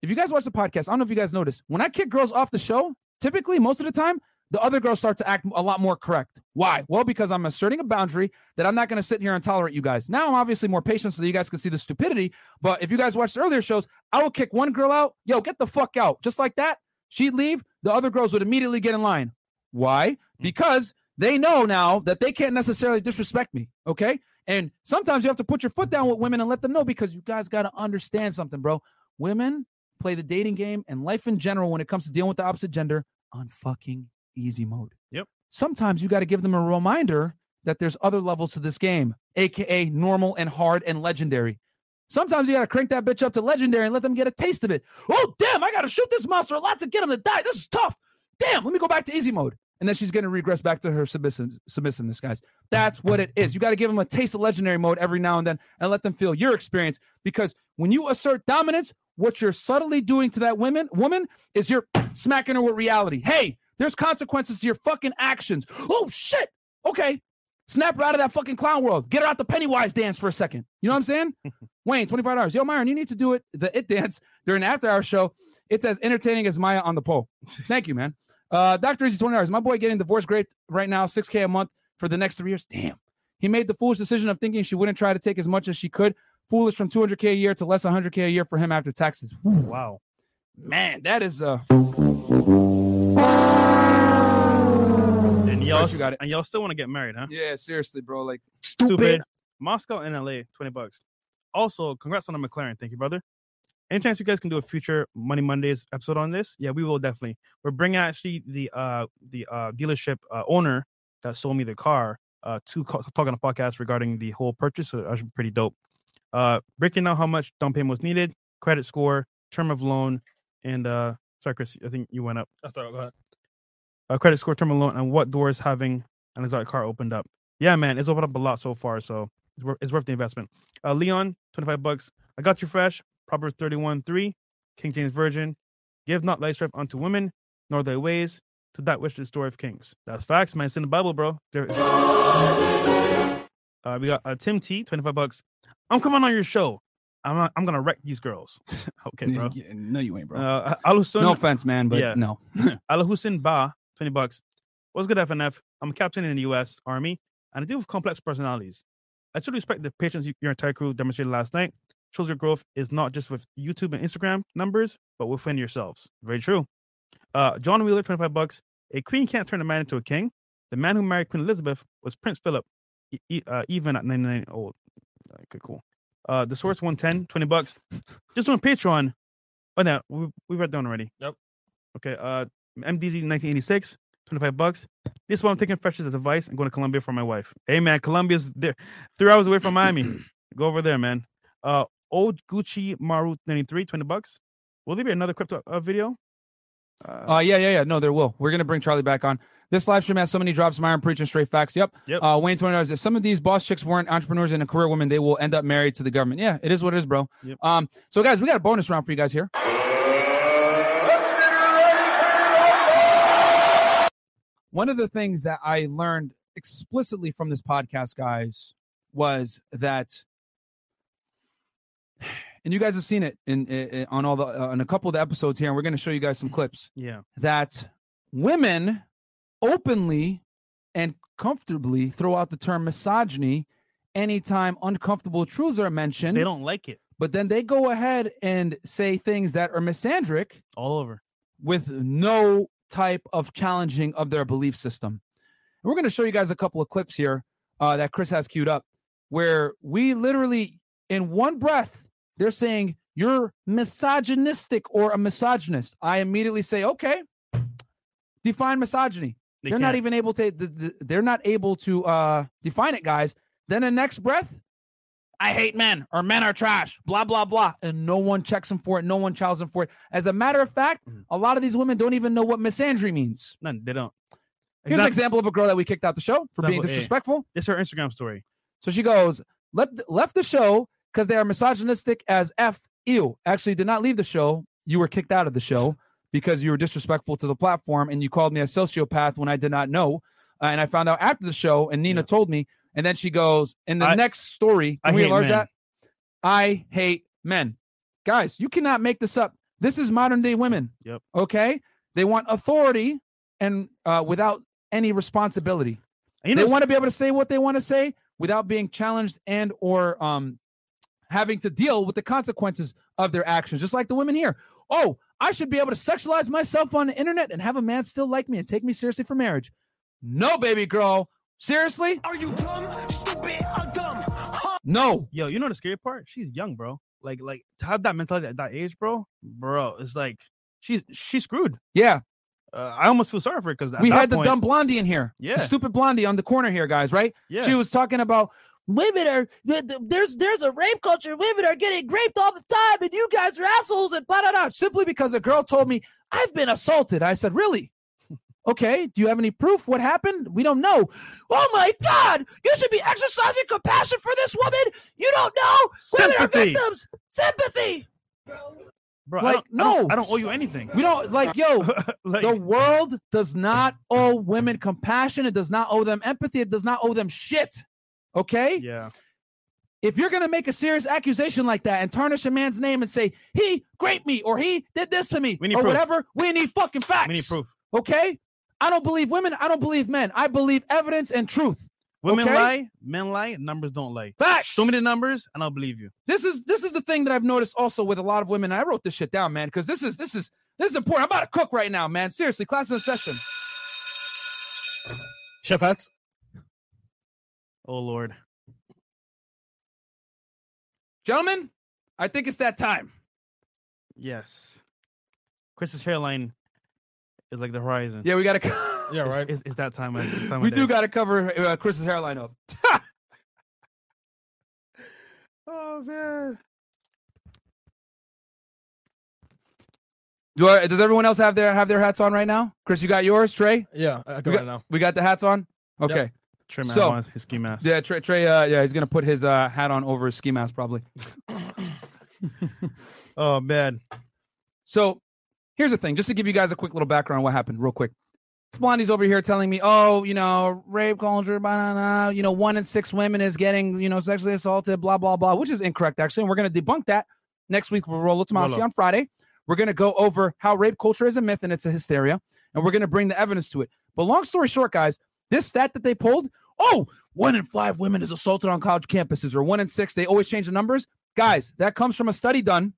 if you guys watch the podcast, I don't know if you guys notice when I kick girls off the show, typically most of the time the other girls start to act a lot more correct. Why? Well, because I'm asserting a boundary that I'm not going to sit here and tolerate you guys. Now I'm obviously more patient so that you guys can see the stupidity. But if you guys watched earlier shows, I will kick one girl out. Yo, get the fuck out. Just like that. She'd leave. The other girls would immediately get in line. Why? Hmm. Because they know now that they can't necessarily disrespect me. Okay. And sometimes you have to put your foot down with women and let them know because you guys got to understand something, bro. Women play the dating game and life in general when it comes to dealing with the opposite gender on fucking easy mode. Yep. Sometimes you got to give them a reminder that there's other levels to this game, aka normal and hard and legendary. Sometimes you got to crank that bitch up to legendary and let them get a taste of it. Oh, damn, I got to shoot this monster a lot to get him to die. This is tough. Damn, let me go back to easy mode. And then she's going to regress back to her submissive, submissiveness, guys. That's what it is. You got to give them a taste of legendary mode every now and then and let them feel your experience. Because when you assert dominance, what you're subtly doing to that woman, woman is you're smacking her with reality. Hey, there's consequences to your fucking actions. Oh, shit. Okay. Snap her out of that fucking clown world. Get her out the Pennywise dance for a second. You know what I'm saying? Wayne, 25 hours. Yo, Myron, you need to do it, the It Dance during the after hour show. It's as entertaining as Maya on the pole. Thank you, man. Uh, Dr. Easy, 20 hours. My boy getting divorced great right now, 6K a month for the next three years. Damn. He made the foolish decision of thinking she wouldn't try to take as much as she could. Foolish from 200K a year to less 100K a year for him after taxes. Wow. Man, that is uh And y'all, you got it. and y'all still want to get married, huh? yeah, seriously, bro. Like Stupid. Moscow and LA, 20 bucks. Also, congrats on the McLaren. Thank you, brother. Any chance you guys can do a future Money Mondays episode on this? Yeah, we will definitely. We're bringing actually the uh the uh dealership uh, owner that sold me the car uh to co- talk on a podcast regarding the whole purchase. So that was pretty dope. Uh, breaking down how much down payment was needed, credit score, term of loan, and uh sorry, Chris, I think you went up. That's all right. Go ahead. Uh, credit score, term loan, and what doors having an exotic car opened up. Yeah, man, it's opened up a lot so far, so it's worth, it's worth the investment. Uh, Leon, 25 bucks. I got you fresh. Proverbs 31 3. King James Version. Give not thy strife unto women, nor thy ways to that which is story of kings. That's facts, man. It's in the Bible, bro. There is. Uh, we got uh, Tim T, 25 bucks. I'm coming on your show. I'm not, I'm gonna wreck these girls. okay, bro. Yeah, no, you ain't, bro. Uh, Al Hussein, no offense, man, but yeah. no. Al Hussein Ba, 20 bucks. What's good, FNF? I'm a captain in the U.S. Army, and I deal with complex personalities. I truly respect the patience you, your entire crew demonstrated last night. Shows your growth is not just with YouTube and Instagram numbers, but within yourselves. Very true. Uh, John Wheeler, 25 bucks. A queen can't turn a man into a king. The man who married Queen Elizabeth was Prince Philip, e- e- uh, even at 99 old. Okay, cool. Uh, the source 110, 20 bucks. Just on Patreon. Oh, no, we, we read down already. Yep. Okay. Uh, MDZ 1986, 25 bucks. This one I'm taking Fresh's advice and going to Colombia for my wife. Hey, man, Colombia's there, three hours away from Miami. Go over there, man. Uh, Old Gucci Maru 93, 20 bucks. Will there be another crypto uh, video? Uh, Uh, yeah, yeah, yeah. No, there will. We're gonna bring Charlie back on. This live stream has so many drops. Myron preaching straight facts. Yep. Yep. Uh, Wayne twenty dollars. If some of these boss chicks weren't entrepreneurs and a career women, they will end up married to the government. Yeah, it is what it is, bro. Yep. Um. So guys, we got a bonus round for you guys here. One of the things that I learned explicitly from this podcast, guys, was that, and you guys have seen it in, in on all the uh, on a couple of the episodes here, and we're going to show you guys some clips yeah. that women openly and comfortably throw out the term misogyny anytime uncomfortable truths are mentioned. They don't like it but then they go ahead and say things that are misandric all over. with no type of challenging of their belief system. And we're going to show you guys a couple of clips here uh, that Chris has queued up, where we literally, in one breath, they're saying you're misogynistic or a misogynist. I immediately say, okay, define misogyny. They are not even able to. th- th- They're not able to uh, define it, guys. Then the next breath, I hate men or men are trash, blah, blah, blah. And no one checks them for it. No one challenges them for it. As a matter of fact, Mhm. a lot of these women don't even know what misandry means. None. They don't. Here's an example of a girl that we kicked out the show for being Example A. disrespectful. It's her Instagram story. So she goes, left left the show because they are misogynistic as f. Ew. Actually, did not leave the show. You were kicked out of the show because you were disrespectful to the platform and you called me a sociopath when I did not know. Uh, and I found out after the show, and Nina told me. And then she goes, in the I- next story, I we hate enlarge men. that? I hate men. Guys, you cannot make this up. This is modern day women. Yep. Okay. They want authority and uh, without any responsibility. You they want to be able to say what they want to say without being challenged and or um having to deal with the consequences of their actions. Just like the women here. Oh, I should be able to sexualize myself on the internet and have a man still like me and take me seriously for marriage. No, baby girl. Seriously? Are you dumb, stupid, or dumb? Huh? No. yo, you know the scary part? She's young, bro. Like, like to have that mentality at that age, bro, bro, it's like she's she's screwed. Yeah. Uh, I almost feel sorry for her because we had the dumb blondie in here. Yeah. The stupid blondie on the corner here, guys, right? Yeah. She was talking about women are th- th- there's there's a rape culture. Women are getting raped all the time, and you guys are assholes and blah blah blah. Simply because a girl told me I've been assaulted. I said, really? Okay. Do you have any proof? What happened? We don't know. Oh my God! You should be exercising compassion for this woman. You don't know. Women are victims. Sympathy. bro. like, I don't, I don't- no. I don't owe you anything. We don't like yo. like, the world does not owe women compassion. It does not owe them empathy. It does not owe them shit. Okay? yeah, If you're gonna make a serious accusation like that and tarnish a man's name and say he raped me or he did this to me or proof. whatever, we need fucking facts. we need proof. Okay? I don't believe women. I don't believe men. I believe evidence and truth. Women Okay? lie, men lie, numbers don't lie. Facts. Show me the numbers, and I'll believe you. This is this is the thing that I've noticed also with a lot of women. I wrote this shit down, man, because this is this is this is important. I'm about to cook right now, man. Seriously, class in session. Chef hats. Oh Lord, Gentlemen, I think it's that time. yes. Chris's hairline is like the horizon. Yeah, we gotta Yeah, right. It's, it's that time. Of, it's time we of do gotta cover uh, Chris's hairline up. Oh man. Do I, does everyone else have their have their hats on right now? Chris, you got yours. Trey, Yeah, I I we got, right now. we got the hats on. Okay. Trey So- wants his ski mask. Yeah, Trey. Trey uh, yeah, he's gonna put his uh, hat on over his ski mask probably. Oh man. So here's the thing, just to give you guys a quick little background on what happened, real quick. Blondie's over here telling me, oh, you know, rape culture, blah, blah, blah, you know, one in six women is getting, you know, sexually assaulted, blah, blah, blah, which is incorrect, actually. And we're going to debunk that next week with Rollo Tomassi Rollo. on Friday. We're going to go over how rape culture is a myth and it's a hysteria, and we're going to bring the evidence to it. But long story short, guys, this stat that they pulled, oh, one in five women is assaulted on college campuses, or one in six, they always change the numbers. Guys, that comes from a study done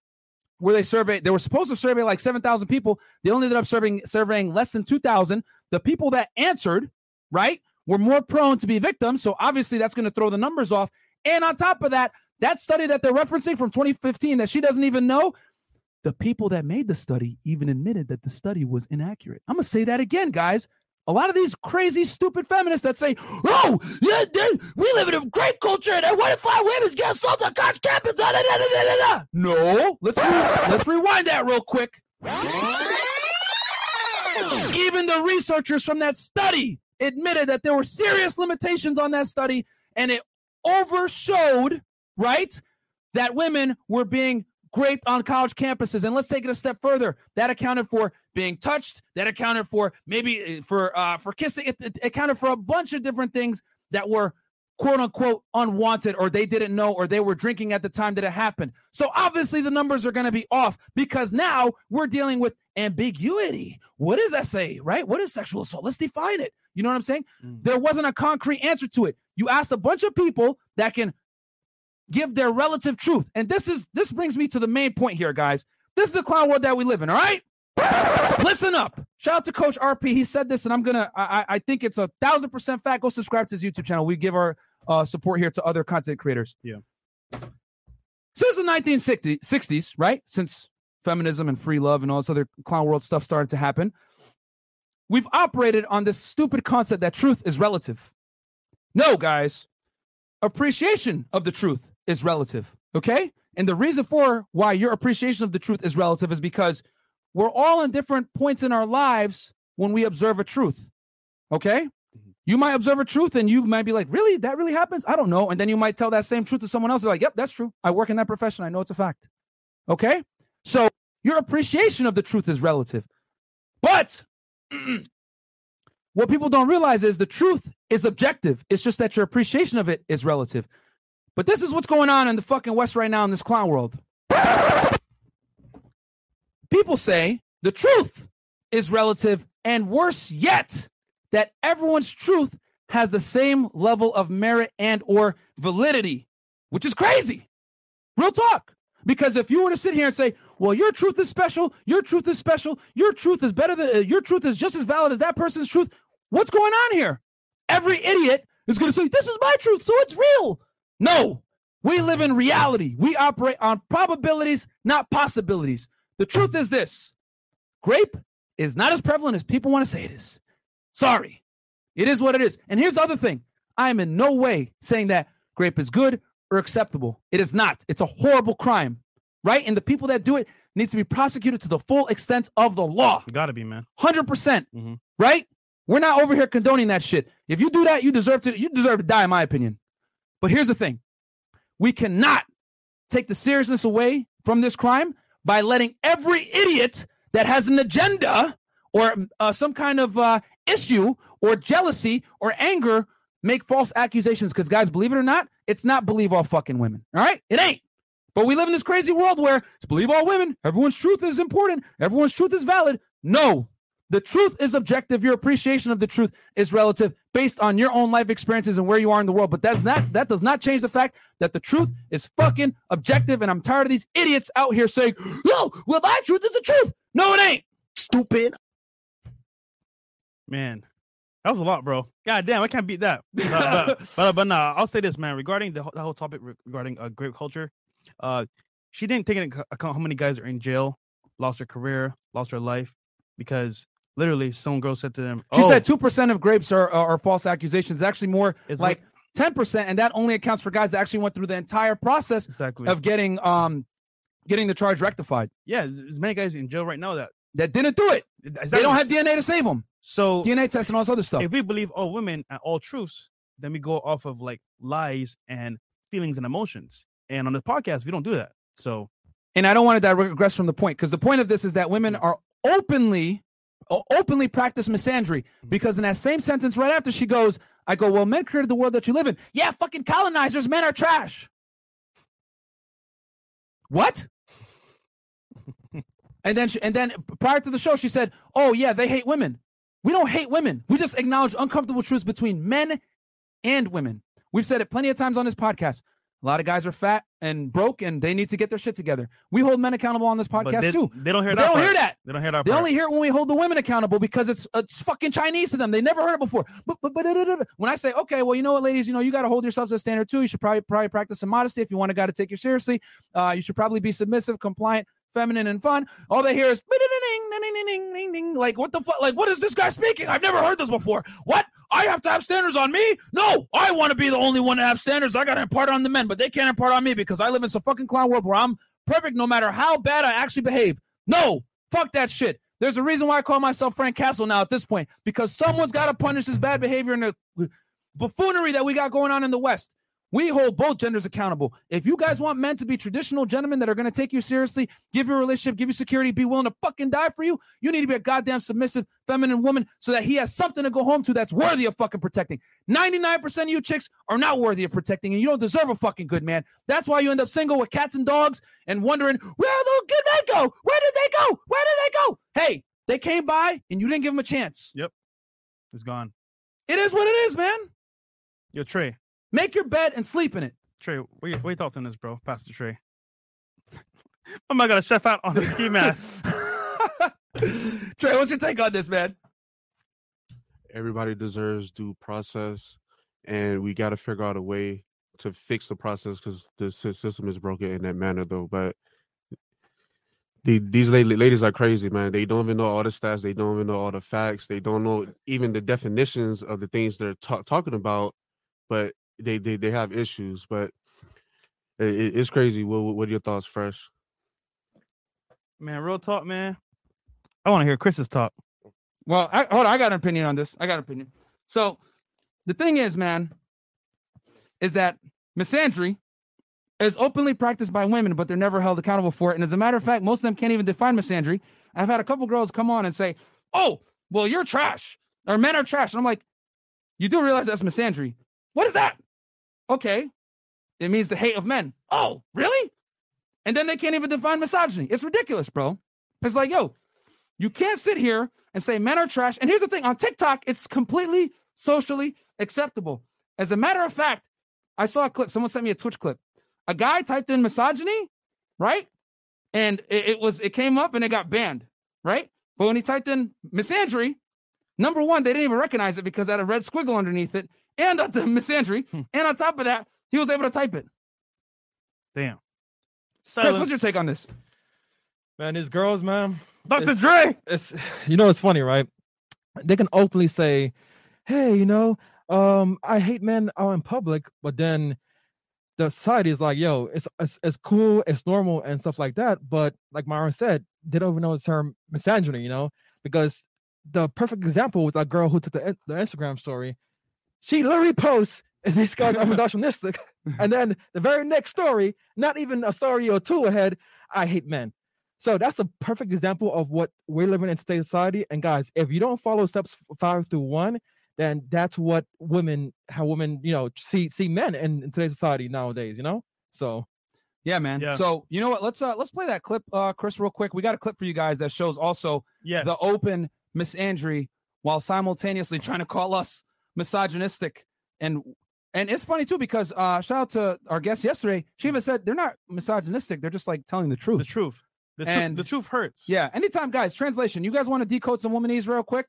where they surveyed, they were supposed to survey like 7,000 people. They only ended up surveying, surveying less than 2,000. The people that answered, right, were more prone to be victims. So obviously that's going to throw the numbers off. And on top of that, that study that they're referencing from 2015 that she doesn't even know, the people that made the study even admitted that the study was inaccurate. I'm going to say that again, guys. A lot of these crazy, stupid feminists that say, "Oh, yeah, they- we live in a great culture, and one in five women get assaulted on college campus." Da, da, da, da, da, da." No, let's re- let's rewind that real quick. Even the researchers from that study admitted that there were serious limitations on that study, and it overshowed, right, that women were being raped on college campuses. And let's take it a step further. That accounted for being touched. That accounted for maybe uh, for uh, for kissing. It, it accounted for a bunch of different things that were quote unquote unwanted or they didn't know or they were drinking at the time that it happened. So obviously the numbers are going to be off because now we're dealing with ambiguity. What does that say, right? What is sexual assault? Let's define it. You know what I'm saying? There wasn't a concrete answer to it. You asked a bunch of people that can give their relative truth. And this is this brings me to the main point here, guys. This is the clown world that we live in, all right? Listen up. Shout out to Coach RP. He said this, and I'm gonna. I, I think it's a thousand percent fact. Go subscribe to his YouTube channel. We give our uh, support here to other content creators. Yeah. Since the 1960s, right? Since feminism and free love and all this other clown world stuff started to happen, we've operated on this stupid concept that truth is relative. No, guys, appreciation of the truth is relative. Okay. And the reason for why your appreciation of the truth is relative is because we're all in different points in our lives when we observe a truth. Okay. Mm-hmm. You might observe a truth and you might be like, really? That really happens? I don't know. And then you might tell that same truth to someone else. They're like, yep, that's true. I work in that profession. I know it's a fact. Okay. So your appreciation of the truth is relative. But what people don't realize is the truth is objective. It's just that your appreciation of it is relative. But this is what's going on in the fucking West right now in this clown world. People say the truth is relative, and worse yet, that everyone's truth has the same level of merit and or validity, which is crazy. Real talk. Because if you were to sit here and say, "Well, your truth is special, your truth is special, your truth is better than uh, your truth is just as valid as that person's truth," what's going on here? Every idiot is going to say, "This is my truth, so it's real." No, we live in reality. We operate on probabilities, not possibilities. The truth is this: grape is not as prevalent as people want to say it is. Sorry, it is what it is. And here's the other thing: I am in no way saying that grape is good or acceptable. It is not. It's a horrible crime, right? And the people that do it needs to be prosecuted to the full extent of the law. You gotta be, man. 100%, percent Mhm. right? We're not over here condoning that shit. If you do that, you deserve to you deserve to die in my opinion. But here's the thing. We cannot take the seriousness away from this crime by letting every idiot that has an agenda or uh, some kind of uh, issue or jealousy or anger make false accusations. Because, guys, believe it or not, it's not believe all fucking women. All right? It ain't. But we live in this crazy world where it's believe all women. Everyone's truth is important. Everyone's truth is valid. No, the truth is objective. Your appreciation of the truth is relative based on your own life experiences and where you are in the world. But that's not that does not change the fact that the truth is fucking objective. And I'm tired of these idiots out here saying, "No, well, my truth is the truth." No, it ain't. Stupid. Man, that was a lot, bro. God damn, I can't beat that. But, but, but, but nah, I'll say this, man. Regarding the, whole- the whole topic regarding uh, grape culture, uh, she didn't take into account how many guys are in jail, lost their career, lost their life, because literally some girl said to them, She "Oh, said two percent of grapes are, are are false accusations. It's actually more It's like ten percent, and that only accounts for guys that actually went through the entire process exactly." of getting um getting the charge rectified. yeah, there's many guys in jail right now that That didn't do it. They don't have DNA to save them. So DNA tests and all this other stuff. if we believe all women and all truths, then we go off of like lies and feelings and emotions. And on the podcast, we don't do that. So and I don't want to digress from the point because the point of this is that women are openly openly practice misandry because in that same sentence right after she goes, I go, well, men created the world that you live in. Yeah, fucking colonizers, men are trash. What? and then she, and then prior to the show, she said, "Oh yeah, they hate women. We don't hate women. We just acknowledge uncomfortable truths between men and women. We've said it plenty of times on this podcast. A lot of guys are fat and broke, and they need to get their shit together. We hold men accountable on this podcast they, too. they don't hear But they don't part. hear that. They don't hear that. They part. only hear it when we hold the women accountable because it's it's fucking Chinese to them. They never heard it before. But, but, but, but, but, when I say, okay, well, you know what, ladies, you know, you got to hold yourselves to a standard too. You should probably probably practice some modesty if you want a guy to take you seriously. Uh, you should probably be submissive, compliant, feminine, and fun. All they hear is like, what the fuck? Like, what is this guy speaking? I've never heard this before. What? I have to have standards on me? No, I want to be the only one to have standards. I got to impart on the men, but they can't impart on me because I live in some fucking clown world where I'm perfect no matter how bad I actually behave. No, fuck that shit. There's a reason why I call myself Frank Castle now at this point because someone's got to punish this bad behavior and the buffoonery that we got going on in the West. We hold both genders accountable. If you guys want men to be traditional gentlemen that are going to take you seriously, give you a relationship, give you security, be willing to fucking die for you, you need to be a goddamn submissive, feminine woman so that he has something to go home to that's worthy of fucking protecting. 99% of you chicks are not worthy of protecting, and you don't deserve a fucking good man. That's why you end up single with cats and dogs and wondering, where those good men go? Where did they go? Where did they go? Hey, they came by and you didn't give them a chance. Yep. It's gone. It is what it is, man. Yo, Trey. Make your bed and sleep in it. Trey, what your, what your thoughts on this, bro? Pass the Trey. oh my god, a chef out on the ski mask. Trey, what's your take on this, man? everybody deserves due process and we got to figure out a way to fix the process because the system is broken in that manner though but the, these la- ladies are crazy man they don't even know all the stats they don't even know all the facts they don't know even the definitions of the things they're ta- talking about but they, they they have issues but it, it- it's crazy what, what are your thoughts fresh man, real talk, man. I want to hear Chris's talk. Well, I, hold on. I got an opinion on this. I got an opinion. So, the thing is, man, is that misandry is openly practiced by women, but they're never held accountable for it. And as a matter of fact, most of them can't even define misandry. I've had a couple girls come on and say, "Oh, well, you're trash," or "Men are trash," and I'm like, "You do realize that's misandry? What is that?" Okay, it means the hate of men. Oh, really? And then they can't even define misogyny. It's ridiculous, bro. It's like, yo, you can't sit here and say men are trash. And here's the thing on TikTok, it's completely socially acceptable. As a matter of fact, I saw a clip. Someone sent me a Twitch clip. A guy typed in misogyny, right? And it, it was it came up and it got banned, right? But when he typed in misandry, number one, they didn't even recognize it because it had a red squiggle underneath it, and on to misandry, and on top of that, he was able to type it. Damn. Chris, what's your take on this? Man, these girls, man. Dr. it's- Dre. It's you know it's funny, right? They can openly say, "Hey, you know, um, I hate men out in public," but then the society is like, "Yo, it's it's, it's cool, it's normal, and stuff like that." But like Myron said, they don't even know the term misogyny, you know, because the perfect example was that girl who took the the Instagram story, she literally posts, "These guys are misogynistic," and then the very next story, not even a story or two ahead, I hate men. So that's a perfect example of what we're living in today's society. And guys, if you don't follow steps five through one, then that's what women, how women, you know, see see men in, in today's society nowadays. You know, so Yeah, man. Yeah. So you know what? Let's uh let's play that clip, uh, Chris, real quick. We got a clip for you guys that shows also Yes. the open misandry while simultaneously trying to call us misogynistic and and it's funny too because uh shout out to our guest yesterday. She even said they're not misogynistic, they're just like telling the truth. the truth. The, And- the truth hurts. Yeah. Anytime, guys. Translation. You guys want to decode some womanese real quick?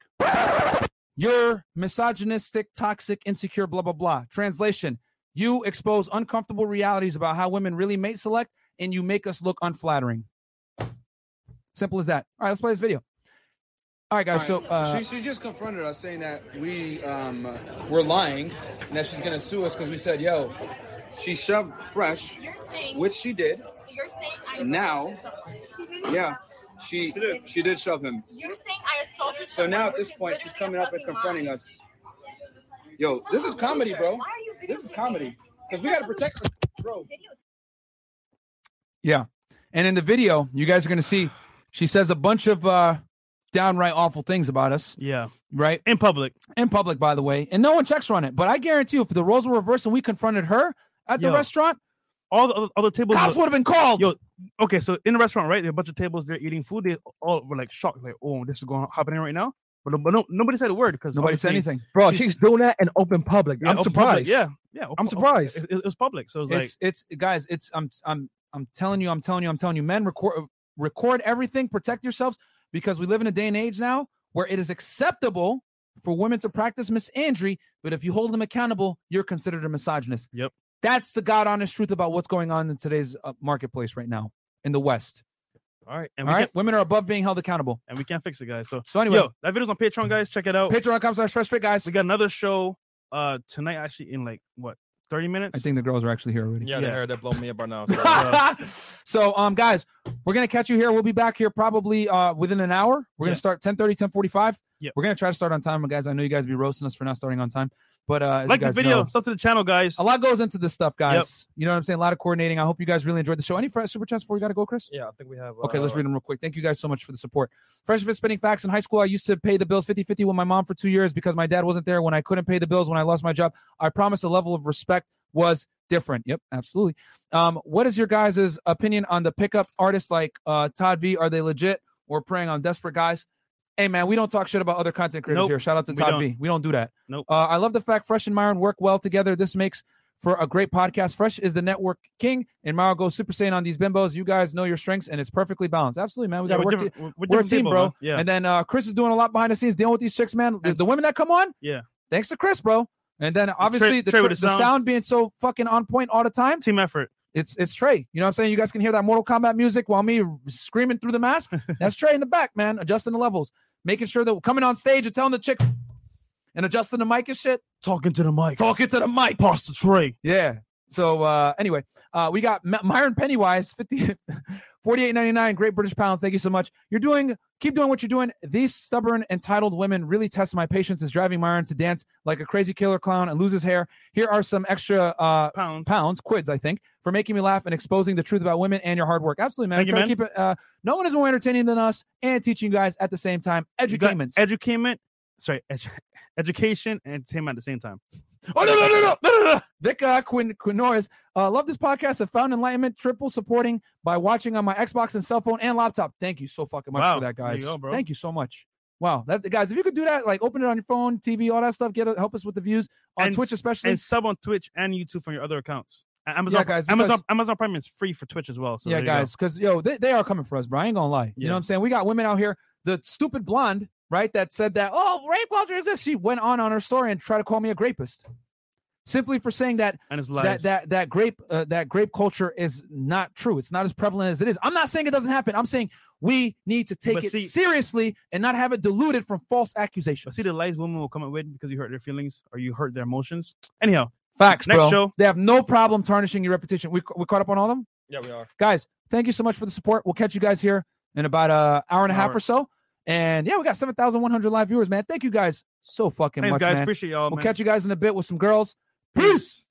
You're misogynistic, toxic, insecure, blah, blah, blah. Translation. You expose uncomfortable realities about how women really mate select, and you make us look unflattering. Simple as that. All right, let's play this video. All right, guys. So, uh, she, she just confronted us saying that we um, were lying and that she's going to sue us because we said, yo, she shoved fresh, which she did. You're saying I Now, She yeah, him. she did. She did shove him. You're saying I assaulted So now at this point, she's coming up and confronting lie. us. Yo, this is comedy, bro. Why are you This is comedy because we got to protect her, bro. yeah. And in the video, you guys are going to see she says a bunch of uh, downright awful things about us, Yeah. right? In public. in public, by the way, and no one checks her on it. But I guarantee you, if the roles were reversed and we confronted her at the restaurant, All the other, other tables. cops would have been called. Yo, okay, so in the restaurant, right? There are a bunch of tables. They're eating food. They all were like shocked, like, "Oh, this is going happening right now." But, but no, nobody said a word because Nobody said anything. bro, She's- she's doing that in open public. Yeah, I'm open surprised. Public. Yeah, yeah. I'm open- surprised. It, it was public, so it was like, It's it's guys. It's I'm I'm I'm telling you. I'm telling you. I'm telling you. Men record record everything. Protect yourselves because we live in a day and age now where it is acceptable for women to practice misandry, but if you hold them accountable, you're considered a misogynist. Yep. That's the god honest truth about what's going on in today's uh, marketplace right now in the West. All right. and All we right, women are above being held accountable. and we can't fix it, guys. So, So anyway, yo, that video's on Patreon, guys. Check it out. Patreon.com slash fresh fit, guys. We got another show uh tonight, actually, in like what thirty minutes. I think the girls are actually here already. Yeah, the Yeah. hair that blow me up right now. So, so um guys we're gonna catch you here we'll be back here probably uh within an hour we're gonna start 10 30 10 45 Yep. we're gonna try to start on time guys i know you guys be roasting us for not starting on time but uh like you the video, know, sub to the channel, guys. a lot goes into this stuff guys you know what i'm saying a lot of coordinating i hope you guys really enjoyed the show any fresh super chats before we gotta go chris yeah, I think we have. Okay, let's uh, read them real quick. Thank you guys so much for the support. Fresh Fit Spinning Facts. In high school, I used to pay the bills 50 50 with my mom for two years because my dad wasn't there when I couldn't pay the bills when I lost my job. I promise the level of respect was different. Yep, absolutely. Um, what is your guys' opinion on the pickup artists like uh, Todd V? Are they legit or preying on desperate guys? Hey, man, we don't talk shit about other content creators Nope, here. Shout out to Todd. V. We don't do that. Nope. Uh, I love the fact Fresh and Myron work well together. This makes for a great podcast. Fresh is the network king, and Myron goes Super Saiyan on these bimbos. You guys know your strengths, and it's perfectly balanced. Absolutely, man. We got to we're work. to- we're- we're a team, people, bro. man. Yeah. And then uh, Chris is doing a lot behind the scenes dealing with these chicks, man. The, the women that come on, Yeah. thanks to Chris, bro. And then obviously the, Trey tr- with the, the sound. sound. being so fucking on point all the time. Team effort. It's it's Trey. You know what I'm saying? You guys can hear that Mortal Kombat music while me screaming through the mask. That's Trey in the back, man, adjusting the levels, making sure that we're coming on stage and telling the chick and adjusting the mic and shit, Talking to the mic. talking to the mic. Pasta tray. Yeah. So uh, anyway, uh, we got M- Myron Pennywise, 50, 48.99, Great British pounds. Thank you so much. You're doing, keep doing what you're doing. These stubborn, entitled women really test my patience. Is driving Myron to dance like a crazy killer clown and lose his hair. Here are some extra uh, pounds, pounds, quids, I think, for making me laugh and exposing the truth about women and your hard work. Absolutely, man. Thank you, man. keep it. Uh, no one is more entertaining than us, and teaching you guys at the same time. Got Edutainment. Sorry, edu- education and entertainment at the same time. Oh no no no no no no no! Vic uh, Quin Quinoris, uh, love this podcast. I found enlightenment, triple supporting by watching on my Xbox and cell phone and laptop. Thank you so fucking much Wow, for that, there you guys. go. Thank you so much. Wow, that guys, if you could do that, like open it on your phone, TV, all that stuff, get help us with the views on And- Twitch, especially. and sub on Twitch and YouTube from your other accounts. Amazon, Yeah, guys, Amazon, because- Amazon Prime is free for Twitch as well. So yeah, there you go. guys, because yo, they, they are coming for us, bro. I ain't gonna lie. You Yeah. know what I'm saying? We got women out here. The stupid blonde, right, that said that oh, rape culture exists. She went on on her story and tried to call me a grapist, simply for saying that and that that that grape uh, that grape culture is not true. It's not as prevalent as it is. I'm not saying it doesn't happen. I'm saying we need to take But it see- seriously and not have it diluted from false accusations. See the lies women will come up with because you hurt their feelings or you hurt their emotions. Anyhow, Facts, next bro. show. They have no problem tarnishing your reputation. We we caught up on all of them. Yeah, we are. guys thank you so much for the support we'll catch you guys here in about a hour and a half Hour. or so and yeah we got 7100 live viewers man thank you guys so fucking Thanks, much guys. man Appreciate y'all, we'll man. catch you guys in a bit with some girls peace.